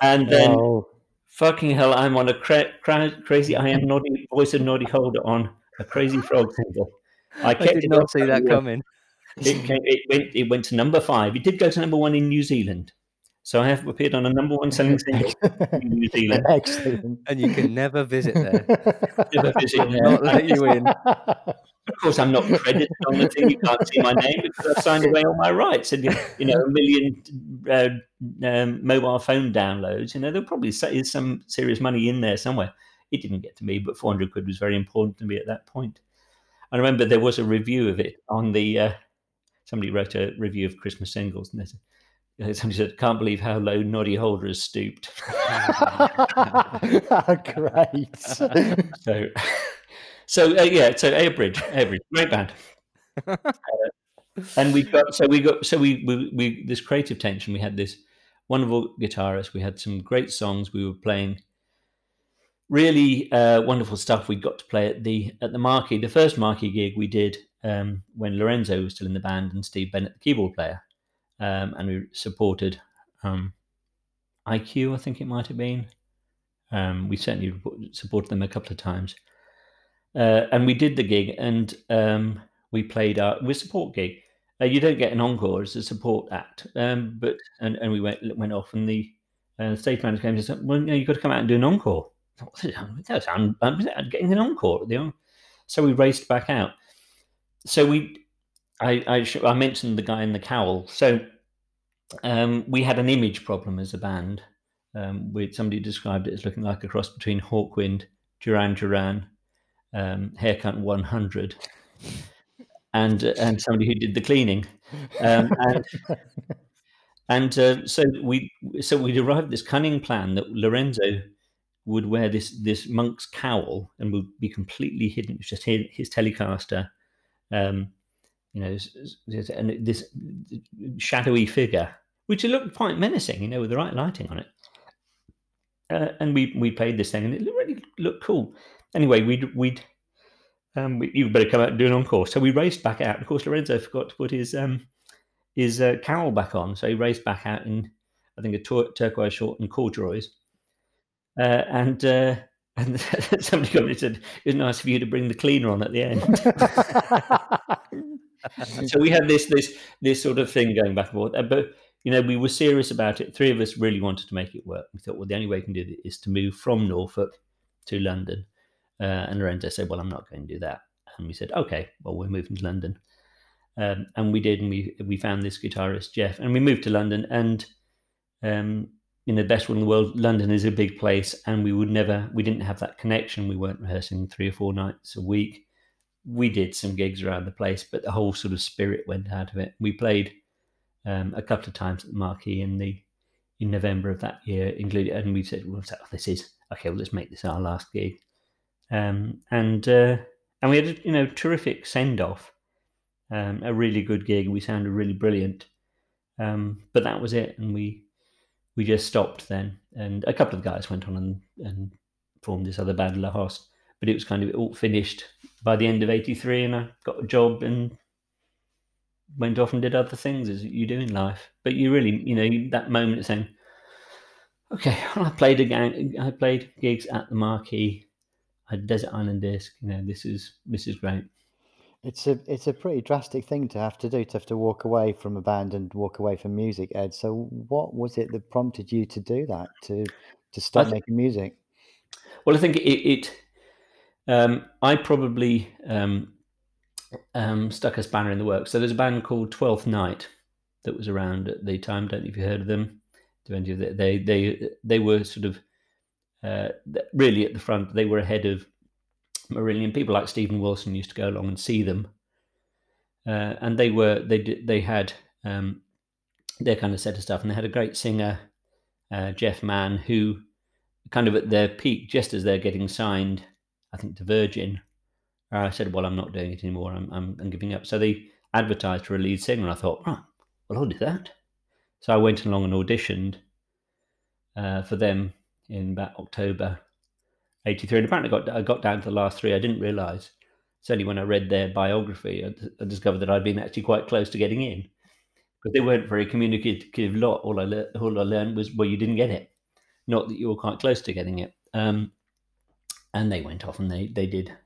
and then Oh, fucking hell, I'm on a cra- cra- crazy. I am naughty voice of Noddy Holder on a Crazy Frog single. I I did not see that coming. It, came, it went. It went to number five. It did go to number one in New Zealand. So I have appeared on a number one selling single in New Zealand. excellent. And you can never visit there. Never visit there. not let you in. Of course, I'm not credited on the thing. You can't see my name because I've signed away all my rights. And you you know, a million uh, um, mobile phone downloads. You know, there'll probably s- is some serious money in there somewhere. It didn't get to me, but 400 quid was very important to me at that point. I remember there was a review of it on the. Uh, somebody wrote a review of Christmas singles, and they said, somebody said, "Can't believe how low Noddy Holder has stooped." Oh, Great. So, so uh, yeah, so Airbridge, Airbridge, great band. Uh, and we got so we got so we, we we this creative tension. We had this wonderful guitarist. We had some great songs. We were playing really uh, wonderful stuff. We got to play at the at the Marquee, the first Marquee gig we did um, when Lorenzo was still in the band and Steve Bennett, the keyboard player, um, and we supported um, IQ. I think it might have been. Um, we certainly supported them a couple of times, uh, and we did the gig, and um, we played our with support gig. Uh, you don't get an encore as a support act, um, but and, and we went went off, and the uh, stage manager came and said, "Well, no, you've got to come out and do an encore." That's I'm, getting an encore. the en-" So we raced back out. So we, I, I, I mentioned the guy in the cowl. So um, we had an image problem as a band. Um, with somebody described it as looking like a cross between Hawkwind, Duran Duran, um, Haircut 100, and uh, and somebody who did the cleaning. Um, and and uh, so we so we derived this cunning plan that Lorenzo would wear this this monk's cowl and would be completely hidden. It's just his, his Telecaster, um, you know, and this shadowy figure, which looked quite menacing, you know, with the right lighting on it. Uh, and we we played this thing, and it really looked cool. Anyway, we'd we'd um, we, you better come out and do an encore. So we raced back out. Of course, Lorenzo forgot to put his um his uh, cowl back on, so he raced back out in I think a tur- turquoise short and corduroys. Uh, and uh, and somebody and said, "It was nice of you to bring the cleaner on at the end." so we had this this this sort of thing going back and forth. Uh, But you know, we were serious about it. Three of us really wanted to make it work. We thought, well, the only way we can do it is to move from Norfolk to London. Uh, and Lorenzo said, "Well, I'm not going to do that." And we said, "Okay, well, we're moving to London." Um, and we did, and we we found this guitarist Jeff, and we moved to London. And um, in the best world in the world, London is a big place, and we would never, we didn't have that connection. We weren't rehearsing three or four nights a week. We did some gigs around the place, but the whole sort of spirit went out of it. We played um, a couple of times at the Marquee in the in November of that year, including, and we said, "Well, so this is okay. Well, let's make this our last gig." Um, and uh, and we had a, you know terrific send off, um, a really good gig. We sounded really brilliant, um, but that was it, and we we just stopped then. And a couple of guys went on and, and formed this other band, La Hoste, but it was kind of all finished by the end of '83, and I got a job and went off and did other things as you do in life. But you really, you know, that moment of saying, "Okay, well, I played a gang, I played gigs at the Marquee." I had Desert Island Disc. You know, this is this is great. It's a it's a pretty drastic thing to have to do to have to walk away from a band and walk away from music, Ed. So what was it that prompted you to do that to to thi- making music? Well, I think it. it um, I probably um, um, stuck a spanner in the works. So there's a band called Twelfth Night that was around at the time. Don't know if you heard of them. Do any of the, they they they were sort of uh, really at the front. They were ahead of Marillion. People like Steven Wilson used to go along and see them, uh, and they were they did they had um, their kind of set of stuff, and they had a great singer, uh, Geoff Mann, who kind of at their peak, just as they're getting signed, I think to Virgin. I said, "Well, I'm not doing it anymore. I'm, I'm, I'm giving up." So they advertised for a lead singer, and I thought, "Right, well, I'll do that." So I went along and auditioned uh, for them in about October '83, and apparently got I got down to the last three. I didn't realise. It's only when I read their biography I, I discovered that I'd been actually quite close to getting in, but they weren't very communicative lot. All I le- all I learned was well, you didn't get it, not that you were quite close to getting it. Um, and they went off and they they did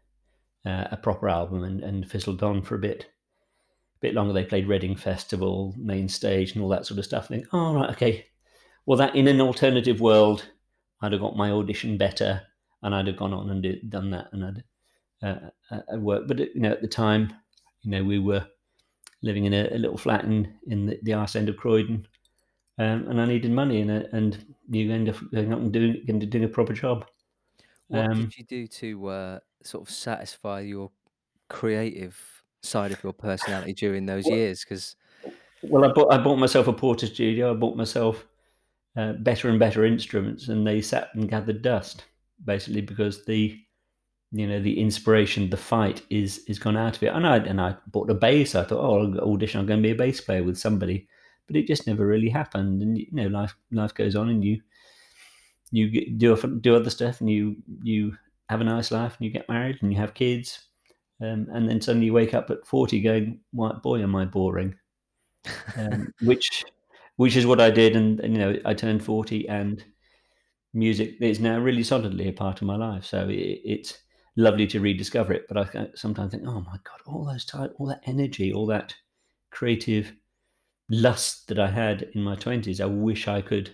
uh, a proper album and, and fizzled on for a bit, a bit longer. They played Reading Festival, main stage, and all that sort of stuff. And think, oh right, okay. Well, that in an alternative world, I'd have got my audition better, and I'd have gone on and do, done that, and I'd uh, uh, uh work. But you know, at the time, you know, we were living in a, a little flat in in the, the arse end of Croydon, um, and I needed money, and uh, and you end up going up and doing doing a proper job. What um, did you do to uh, sort of satisfy your creative side of your personality during those well, years? Because well, I bought I bought myself a Portastudio. I bought myself uh, better and better instruments, and they sat and gathered dust basically because the you know the inspiration, the fight is is gone out of it. And I and I bought a bass. I thought, oh, I'll audition. I'm going to be a bass player with somebody, but it just never really happened. And you know, life life goes on, and you you do do other stuff, and you you have a nice life, and you get married, and you have kids, um, and then suddenly you wake up at forty, going, "What boy, am I boring?" Um, which which is what I did, and, and, you know, I turned forty, and music is now really solidly a part of my life. So it, it's lovely to rediscover it, but I sometimes think, "Oh my god, all those time, all that energy, all that creative." lust that I had in my twenties. I wish I could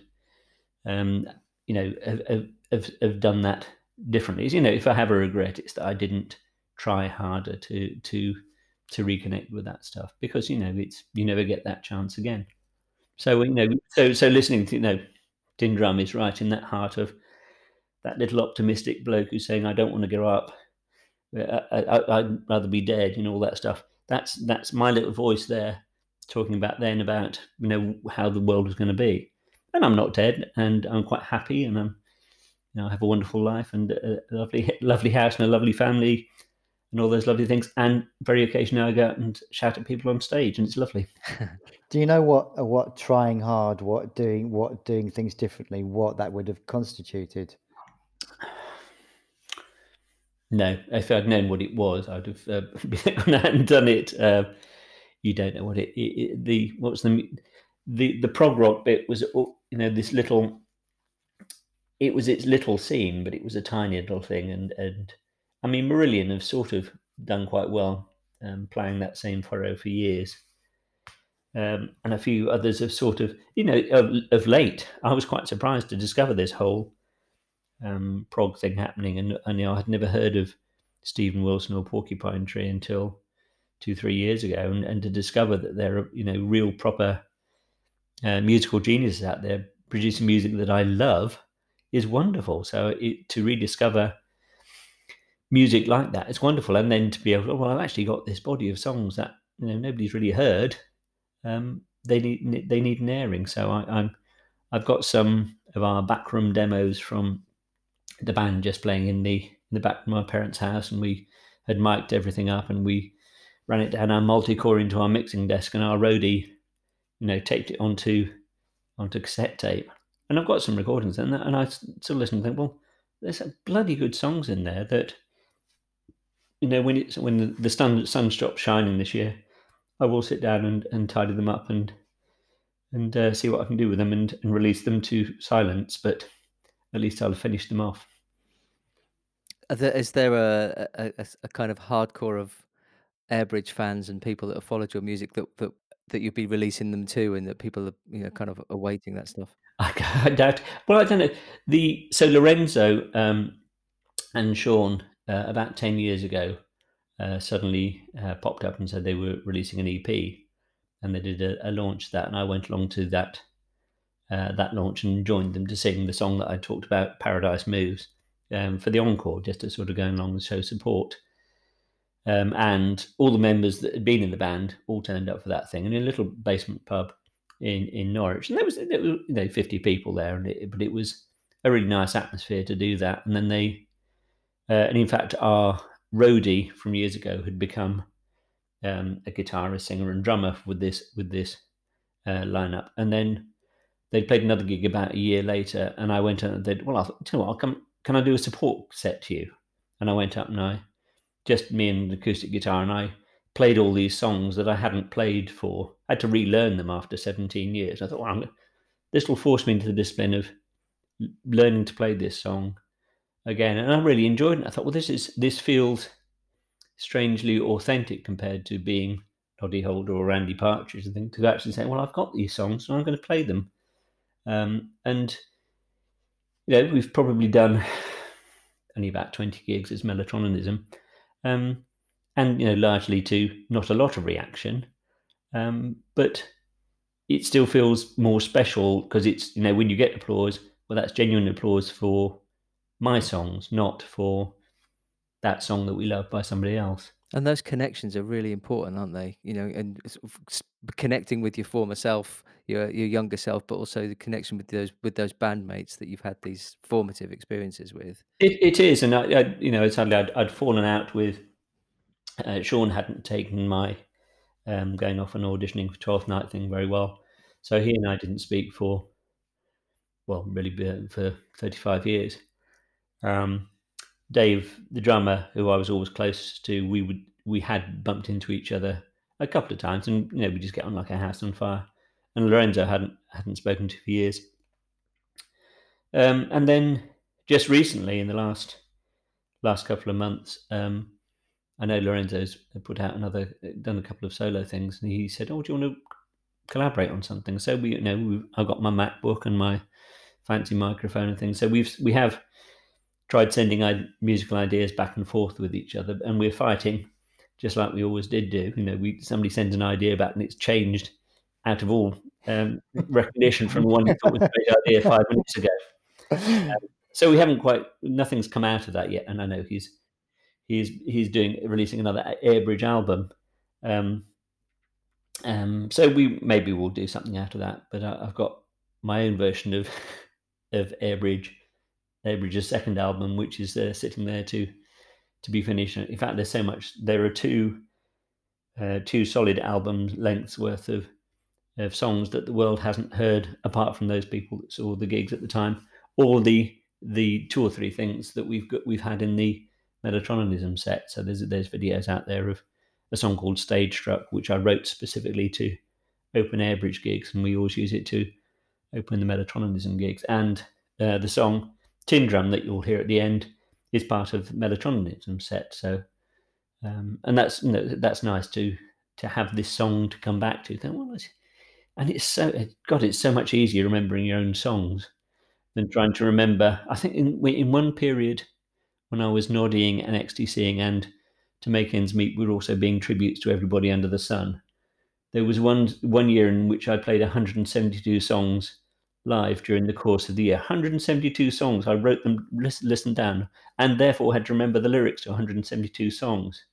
um, you know, have, have, have done that differently. You know, if I have a regret, it's that I didn't try harder to to to reconnect with that stuff because you know it's you never get that chance again. So you know, so so listening to you know, Tin Drum is right in that heart of that little optimistic bloke who's saying, "I don't want to grow up. Uh, uh, I, would rather be dead," and all that stuff. That's that's my little voice there, talking about then about you know how the world was going to be and I'm not dead, and I'm quite happy, and I'm, you know, I have a wonderful life and a lovely, lovely house and a lovely family, and all those lovely things. And very occasionally, I go out and shout at people on stage, and it's lovely. Do you know what, uh, what trying hard, what doing, what doing things differently, what that would have constituted? No, if I'd known what it was, I'd have uh, gone out and done it. Uh, you don't know what it, it, it the what's the the the prog rock bit was you know this little it was its little scene but it was a tiny little thing and and i mean marillion have sort of done quite well um, playing that same furrow for years. Um, and a few others have sort of you know of, of late i was quite surprised to discover this whole um, prog thing happening and, and you know i had never heard of steven wilson or porcupine tree until two three years ago and, and to discover that there are you know real proper uh, musical geniuses out there producing music that I love is wonderful. So it, to rediscover music like that, it's wonderful. And then to be able, well, I've actually got this body of songs that you know nobody's really heard. Um, they need they need an airing. So I, I'm I've got some of our backroom demos from the band just playing in the in the back of my parents' house, and we had mic'd everything up, and we ran it down our multi-core into our mixing desk, and our roadie you know, taped it onto onto cassette tape. And I've got some recordings in that, and I still listen and think, well, there's bloody good songs in there that, you know, when it's when the sun sun stops shining this year, I will sit down and, and tidy them up and and uh, see what I can do with them and, and release them to silence. But at least I'll finish them off. There, is there a, a, a kind of hardcore of Airbridge fans and people that have followed your music that, that that you'd be releasing them to, and that people are, you know, kind of awaiting that stuff? I doubt. Well, I don't know. The so Lorenzo um, and Sean uh, about ten years ago uh, suddenly uh, popped up and said they were releasing an EP, and they did a, a launch that, and I went along to that uh, that launch and joined them to sing the song that I talked about, Paradise Moves, um, for the encore, just to sort of go along and show support. Um, and all the members that had been in the band all turned up for that thing in a little basement pub in, in Norwich. And there was, there you know 50 people there, and it, but it was a really nice atmosphere to do that. And then they, uh, and in fact, our roadie from years ago had become um, a guitarist, singer, and drummer with this with this uh, lineup. And then they played another gig about a year later, and I went and said, "Well, I'll tell you come. Can I do a support set to you?" And I went up and I just me and an acoustic guitar, and I played all these songs that I hadn't played for. Had to relearn them after 17 years. I thought, well, this will force me into the discipline of learning to play this song again, and I really enjoyed it. I thought, well, this is this feels strangely authentic compared to being Noddy Holder or Andy Partridge. I think to actually say, well, I've got these songs and I'm going to play them. Um, and you know, we've probably done only about 20 gigs as Mellotronism. Um, and you know, largely to not a lot of reaction. Um, but it still feels more special because it's, you know, when you get applause, well, that's genuine applause for my songs, not for that song that we love by somebody else. And those connections are really important, aren't they? You know, and sort of s- connecting with your former self, your your younger self, but also the connection with those with those bandmates that you've had these formative experiences with. It, it is, and I, I, you know, sadly, I'd, I'd fallen out with uh, Sean. Hadn't taken my um, going off and auditioning for Twelfth Night thing very well, so he and I didn't speak for well, really for thirty five years. Um, Dave, the drummer, who I was always close to, we would we had bumped into each other a couple of times, and you know we just get on like a house on fire. And Lorenzo hadn't hadn't spoken to for years. Um, and then just recently, in the last last couple of months, um, I know Lorenzo's put out another, done a couple of solo things, and he said, "Oh, do you want to collaborate on something?" So we, you know, I've got my MacBook and my fancy microphone and things. So we've we have tried sending I- musical ideas back and forth with each other, and we're fighting just like we always did do. You know, we somebody sends an idea back and it's changed out of all um, recognition from the one you thought was a great idea five minutes ago. Um, so we haven't quite nothing's come out of that yet, and I know he's he's he's doing releasing another Airbridge album. Um, um, so we maybe we'll do something out of that, but I, I've got my own version of of Airbridge Airbridge's second album, which is uh, sitting there to to be finished. In fact, there's so much. There are two uh, two solid album lengths worth of of songs that the world hasn't heard, apart from those people that saw the gigs at the time, or the the two or three things that we've got we've had in the Mellotronism set. So there's there's videos out there of a song called Stage Struck, which I wrote specifically to open Airbridge gigs, and we always use it to open the Mellotronism gigs. And uh, the song tin drum that you'll hear at the end is part of Mellotronism set. So, um, and that's you know, that's nice to to have this song to come back to. And it's so God, it's so much easier remembering your own songs than trying to remember. I think in in one period when I was noddying and XTCing and to make ends meet, we were also being tributes to everybody under the sun. There was one one year in which I played 172 songs live during the course of the year. 172 songs. I wrote them, listened down, and therefore had to remember the lyrics to 172 songs.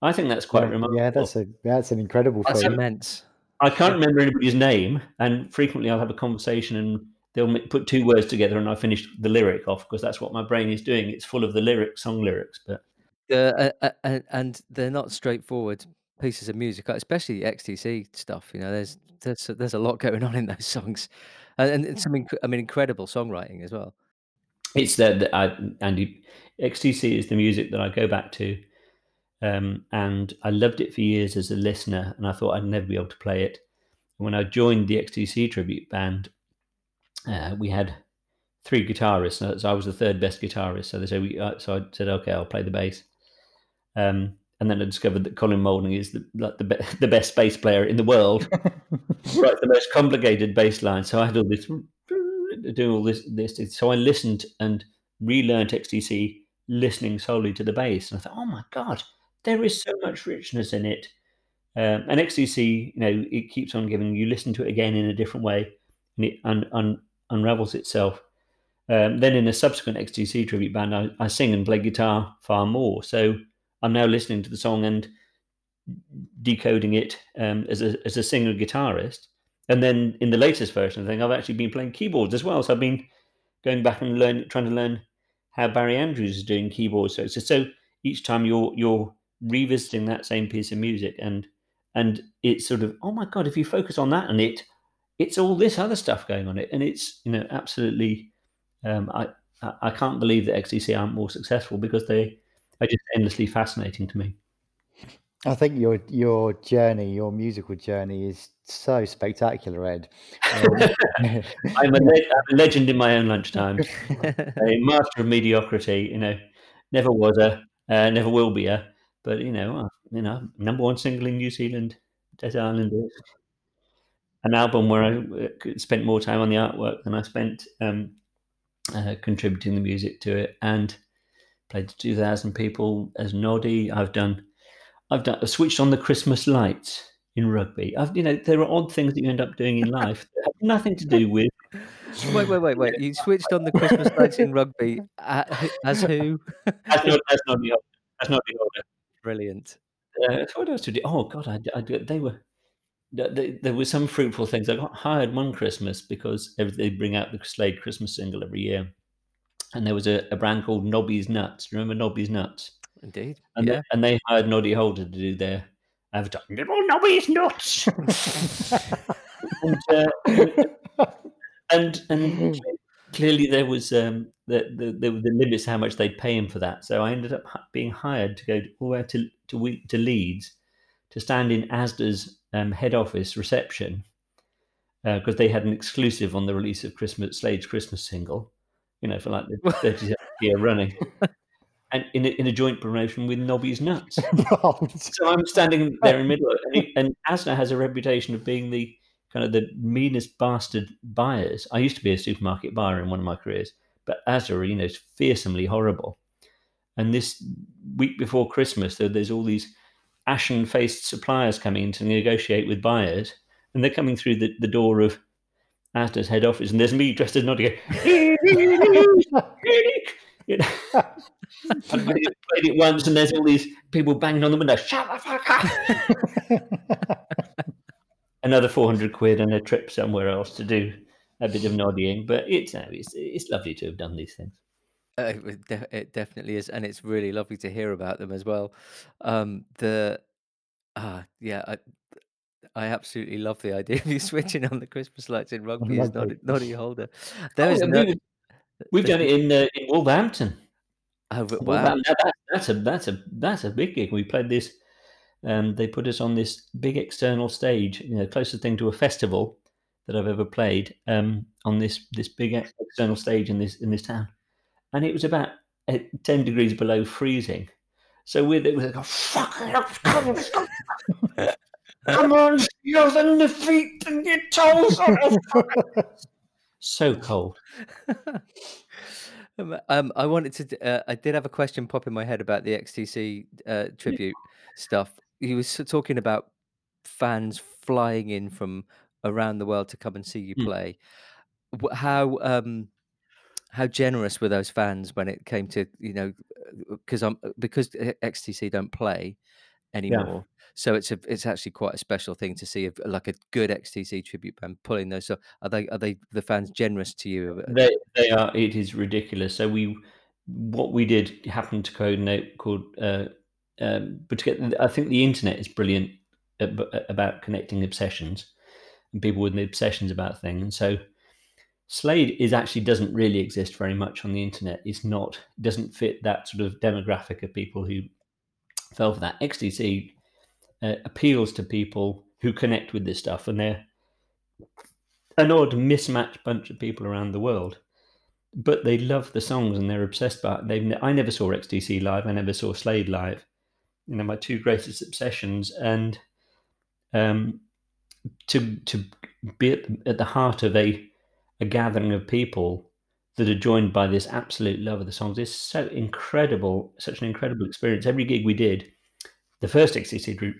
I think that's quite yeah, remarkable. Yeah, that's a that's an incredible. That's feat. immense. I can't remember anybody's name, and frequently I'll have a conversation and they'll put two words together, and I finish the lyric off because that's what my brain is doing. It's full of the lyrics, song lyrics, but. Uh, uh, uh, and they're not straightforward pieces of music, especially XTC stuff. You know, there's there's there's a lot going on in those songs, and, and some inc- I mean incredible songwriting as well. It's that that I, Andy XTC is the music that I go back to, um, and I loved it for years as a listener, and I thought I'd never be able to play it. When I joined the XTC tribute band, uh, we had three guitarists, so I was the third best guitarist. So they said, we, uh, so I said, okay, I'll play the bass. Um, and then I discovered that Colin Moulding is the like the, be- the best bass player in the world, right? The most complicated bass line. So I had all this doing all this this. So I listened and relearned XTC, listening solely to the bass, and I thought, oh my god, there is so much richness in it. Um, and XTC, you know, it keeps on giving. You listen to it again in a different way, and it un- un- unravels itself. Um, then in a subsequent XTC tribute band, I, I sing and play guitar far more. So I'm now listening to the song and decoding it um, as a as a singer guitarist. And then in the latest version of the thing, I've actually been playing keyboards as well. So I've been going back and learn, trying to learn how Barry Andrews is doing keyboards. So, so, so each time you're you're revisiting that same piece of music, and and it's sort of oh my god, if you focus on that and it it's all this other stuff going on it, and it's you know absolutely. Um, I I can't believe that XTC aren't more successful because they are just endlessly fascinating to me. I think your your journey, your musical journey, is so spectacular, Ed. Um, I'm, a le- I'm, a legend in my own lunchtime, a master of mediocrity. You know, never was a, uh, never will be a, but you know, uh, you know, number one single in New Zealand, Desert Islanders, an album where I uh, spent more time on the artwork than I spent um, uh, contributing the music to it, and played to two thousand people as Noddy. I've done, I've done, I switched on the Christmas lights in rugby. I've, you know, there are odd things that you end up doing in life that have nothing to do with. Wait, wait, wait, wait! You switched on the Christmas lights in rugby as who? As not, as Noddy, as Noddy Holder. Brilliant. Uh, what else did you? Oh God, I, I, they were. There were some fruitful things. I got hired one Christmas because they bring out the Slade Christmas single every year, and there was a, a brand called Nobby's Nuts. Remember Nobby's Nuts? Indeed. And yeah. They, and they hired Noddy Holder to do their advertising. Little Nobby's Nuts. and, uh, and and clearly there was um, the, the, the, the limits how much they'd pay him for that. So I ended up being hired to go all the way to to, to Leeds to stand in ASDA's um, head office reception because uh, they had an exclusive on the release of Christmas Slade's Christmas single, you know, for like the 30th year running. And in a, in a joint promotion with Nobby's Nuts. so I'm standing there in the middle, and, and ASDA has a reputation of being the kind of the meanest bastard buyers. I used to be a supermarket buyer in one of my careers, but ASDA, you know, is fearsomely horrible. And this week before Christmas, there's all these ashen faced suppliers coming in to negotiate with buyers, and they're coming through the, the door of Asda's head office, and there's me dressed as Noddy going, I played it, played it once, and there's all these people banging on the window. Shut the fuck up! Another four hundred quid and a trip somewhere else to do a bit of noddying, but it's uh, it's, it's lovely to have done these things. Uh, it, de- it definitely is, and it's really lovely to hear about them as well. Um, the ah, yeah, I, I absolutely love the idea of you switching on the Christmas lights in rugby as Noddy, Noddy Holder. There Oh, is no, we, we've done it in uh, in Wolverhampton. oh, but wow, Wolverhampton. Now that, that's a that's a that's a big gig. We played this. Um, they put us on this big external stage, you know, closest thing to a festival that I've ever played. Um, on this this big external stage in this in this town, and it was about uh, ten degrees below freezing. So with it was like, fuck come on, come on, you're in the feet and your toes. so cold. Um, um, I wanted to. Uh, I did have a question pop in my head about the XTC uh, tribute stuff. He was talking about fans flying in from around the world to come and see you Mm. play. How um, how generous were those fans when it came to you know because I'm because XTC don't play anymore. So it's a it's actually quite a special thing to see if, like a good XTC tribute band pulling those. So are they are they the fans generous to you? Uh, They they are. It is ridiculous. So we, what we did happened to coordinate called. Uh, um, but to get, I think the internet is brilliant about connecting obsessions and people with obsessions about things. And So Slade is actually doesn't really exist very much on the internet. It's not doesn't fit that sort of demographic of people who fell for that. XTC uh, appeals to people who connect with this stuff, and they're an odd mismatched bunch of people around the world. But they love the songs and they're obsessed by it. They've, I never saw XTC live. I never saw Slade live. You know, my two greatest obsessions, and um, to to be at the heart of a a gathering of people that are joined by this absolute love of the songs is so incredible, such an incredible experience. Every gig we did, the first XTC group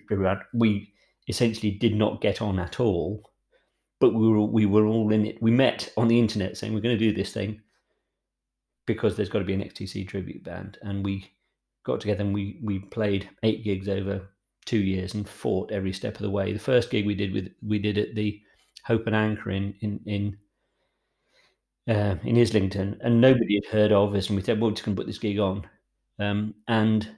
we essentially did not get on at all, but we were we were all in it. We met on the internet saying we're going to do this thing because there's got to be an XTC tribute band, and we got together and we we played eight gigs over two years and fought every step of the way. The first gig we did with we did at the Hope and Anchor in in in uh, in Islington, and nobody had heard of us. And we said, "Well, we're just going to put this gig on." Um, and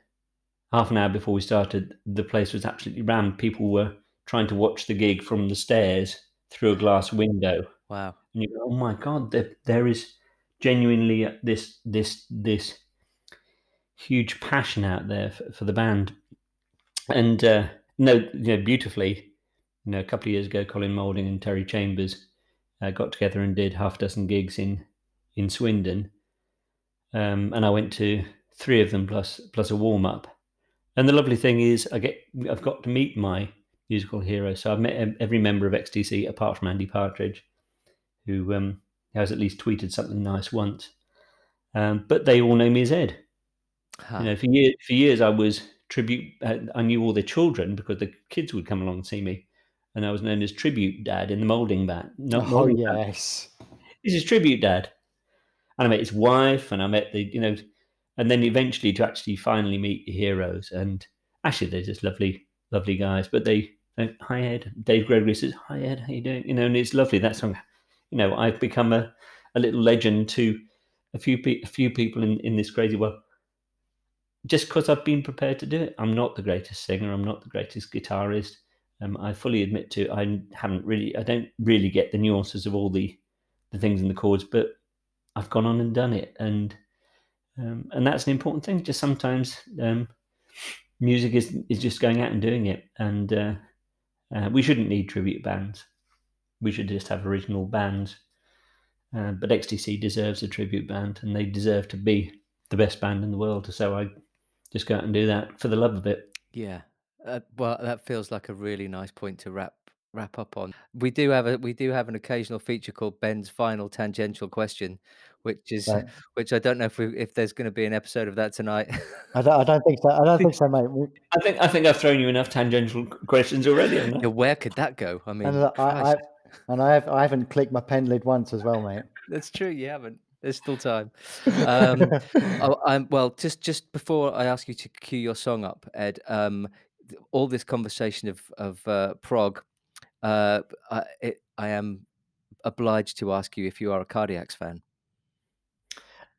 half an hour before we started, the place was absolutely rammed. People were trying to watch the gig from the stairs through a glass window, Wow. and you go, "Oh my god, there, there is genuinely this this this huge passion out there for, for the band." And uh, no, you know, beautifully, you know, a couple of years ago, Colin Moulding and Terry Chambers uh, got together and did half a dozen gigs in in Swindon, um, and I went to three of them plus plus a warm up. And the lovely thing is, I get I've got to meet my musical hero. So I've met every member of XTC apart from Andy Partridge, who um, has at least tweeted something nice once. Um, but they all know me as Ed. Huh. You know, for years, for years I was tribute. Uh, I knew all the children because the kids would come along and see me, and I was known as tribute dad in the Moulding band. No, oh yes. This is tribute dad. And I met his wife, and I met the you know, and then eventually to actually finally meet the heroes. And actually, they're just lovely, lovely guys. But they, they hi Ed. Dave Gregory says, "Hi Ed, how you doing?" You know, and it's lovely. That song, you know, I've become a, a little legend to a few pe- a few people in in this crazy world. Just because I've been prepared to do it, I'm not the greatest singer. I'm not the greatest guitarist. Um, I fully admit to I haven't really, I don't really get the nuances of all the the things in the chords, but I've gone on and done it, and um, and that's an important thing. Just sometimes um, music is is just going out and doing it, and uh, uh, we shouldn't need tribute bands. We should just have original bands. Uh, but XTC deserves a tribute band, and they deserve to be the best band in the world. So I just go out and do that for the love of it. Yeah. Uh, well, that feels like a really nice point to wrap wrap up on. We do have a we do have an occasional feature called Ben's final tangential question, which is Right. which I don't know if we if there's going to be an episode of that tonight. I don't, I don't think so. I don't think so, mate. We, I think I think I've thrown you enough tangential questions already. On yeah, where could that go? I mean, and I, I, Christ. and I have I haven't clicked my pen lid once as well, mate. that's true. You haven't. There's still time. Um, oh, I'm, well, just just before I ask you to cue your song up, Ed. Um, th- all this conversation of of uh, prog, uh, I, I am obliged to ask you if you are a Cardiacs fan.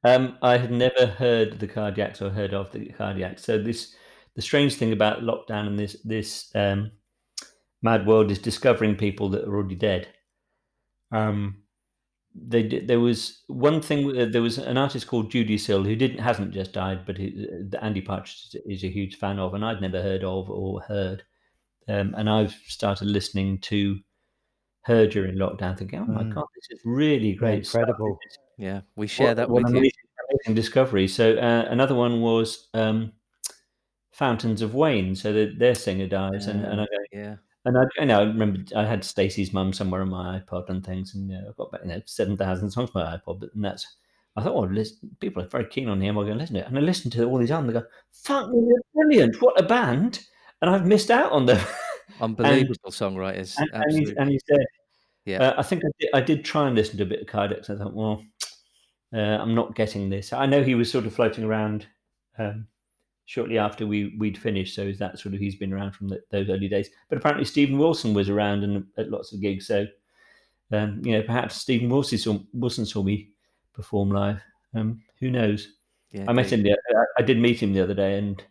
Um, I had never heard the cardiacs or heard of the cardiacs. So this, the strange thing about lockdown and this this um, mad world is discovering people that are already dead. Um, they did, there was one thing. uh, There was an artist called Judee Sill who didn't hasn't just died, but he, uh, Andy Partridge is a huge fan of, and I'd never heard of or heard. Um, and I've started listening to her during lockdown, thinking, "Oh my Mm. god, this is really great, stuff. Incredible. Yeah, we share What- that what with an you. amazing, amazing discovery. So uh, another one was um, Fountains of Wayne. So the, their singer dies, and, and I go, Yeah, and I, know, I remember I had Stacey's mum somewhere on my iPod and things, and you know, I've got about you know seven thousand songs on my iPod, but and that's. I thought, oh, listen, people are very keen on him. I'm going to listen to it, and I listened to all these albums. and I go, "Fuck, they're brilliant! What a band!" And I've missed out on them. unbelievable songwriters. and, and, he, and Yeah. uh, I think I did, I did try and listen to a bit of Cardiacs. I thought, well, uh, I'm not getting this. I know he was sort of floating around um, shortly after we we'd finished, so that sort of he's been around from the, those early days. But apparently Steven Wilson was around and at lots of gigs, so um, you know perhaps Steven Wilson saw, Wilson saw me perform live. Um, who knows? yeah, I met him. The, I, I did meet him the other day, and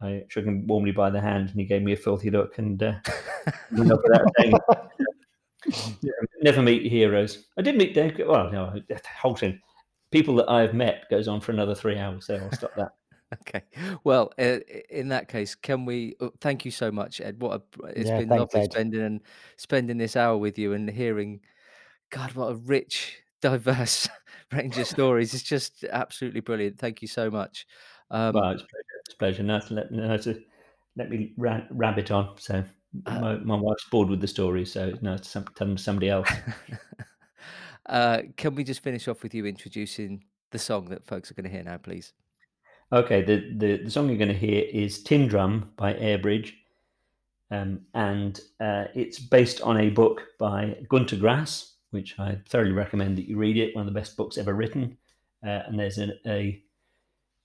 I shook him warmly by the hand, and he gave me a filthy look, and uh, went off without yeah, never meet heroes. I did meet Dave. Well, no, thing. People that I've met goes on for another three hours, so I'll stop that. Okay. Well, uh, in that case, can we? uh, Thank you so much, Ed. What a, it's Yeah, been thanks, lovely Ed. spending and spending this hour with you and hearing. God, what a rich, diverse range of stories. It's just absolutely brilliant. Thank you so much. Um, well, it's a pleasure. It's a pleasure. Now to let, now to let me ra- rabbit on. So Uh, my, my wife's bored with the story, so it's nice to some, tell them to somebody else. uh, can we just finish off with you introducing the song that folks are going to hear now, please? Okay, the, the, the song you're going to hear is Tin Drum by Airbridge. Um, and uh, it's based on a book by Gunter Grass, which I thoroughly recommend that you read it. One of the best books ever written. Uh, and there's a, a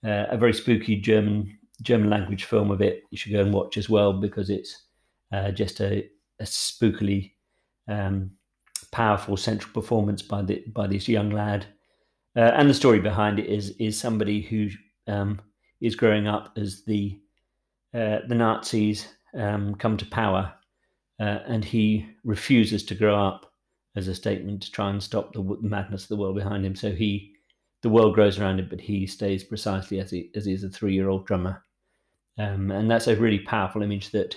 uh, a very spooky German German language film of it. You should go and watch as well because it's uh, just a, a spookily um, powerful central performance by the by this young lad. Uh, and the story behind it is is somebody who um, is growing up as the uh, the Nazis um, come to power uh, and he refuses to grow up as a statement to try and stop the, the madness of the world behind him. So he, the world grows around him, but he stays precisely as he as he is a three year old drummer, um, and that's a really powerful image that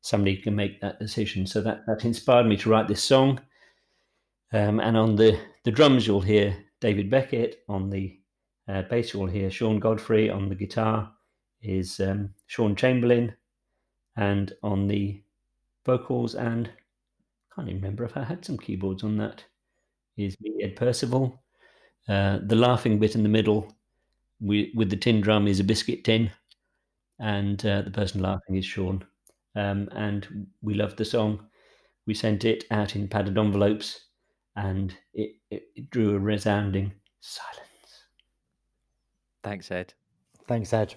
somebody can make that decision. So that that inspired me to write this song. Um, and on the the drums, you'll hear David Beckett. On the uh, bass, you'll hear Sean Godfrey. On the guitar is um, Sean Chamberlain, and on the vocals and I can't even remember if I had some keyboards on that. Is me, Ed Percival. Uh, the laughing bit in the middle we, with the tin drum is a biscuit tin, and uh, the person laughing is Sean. Um, and we loved the song. We sent it out in padded envelopes, and it, it, it drew a resounding silence. Thanks, Ed. Thanks, Ed.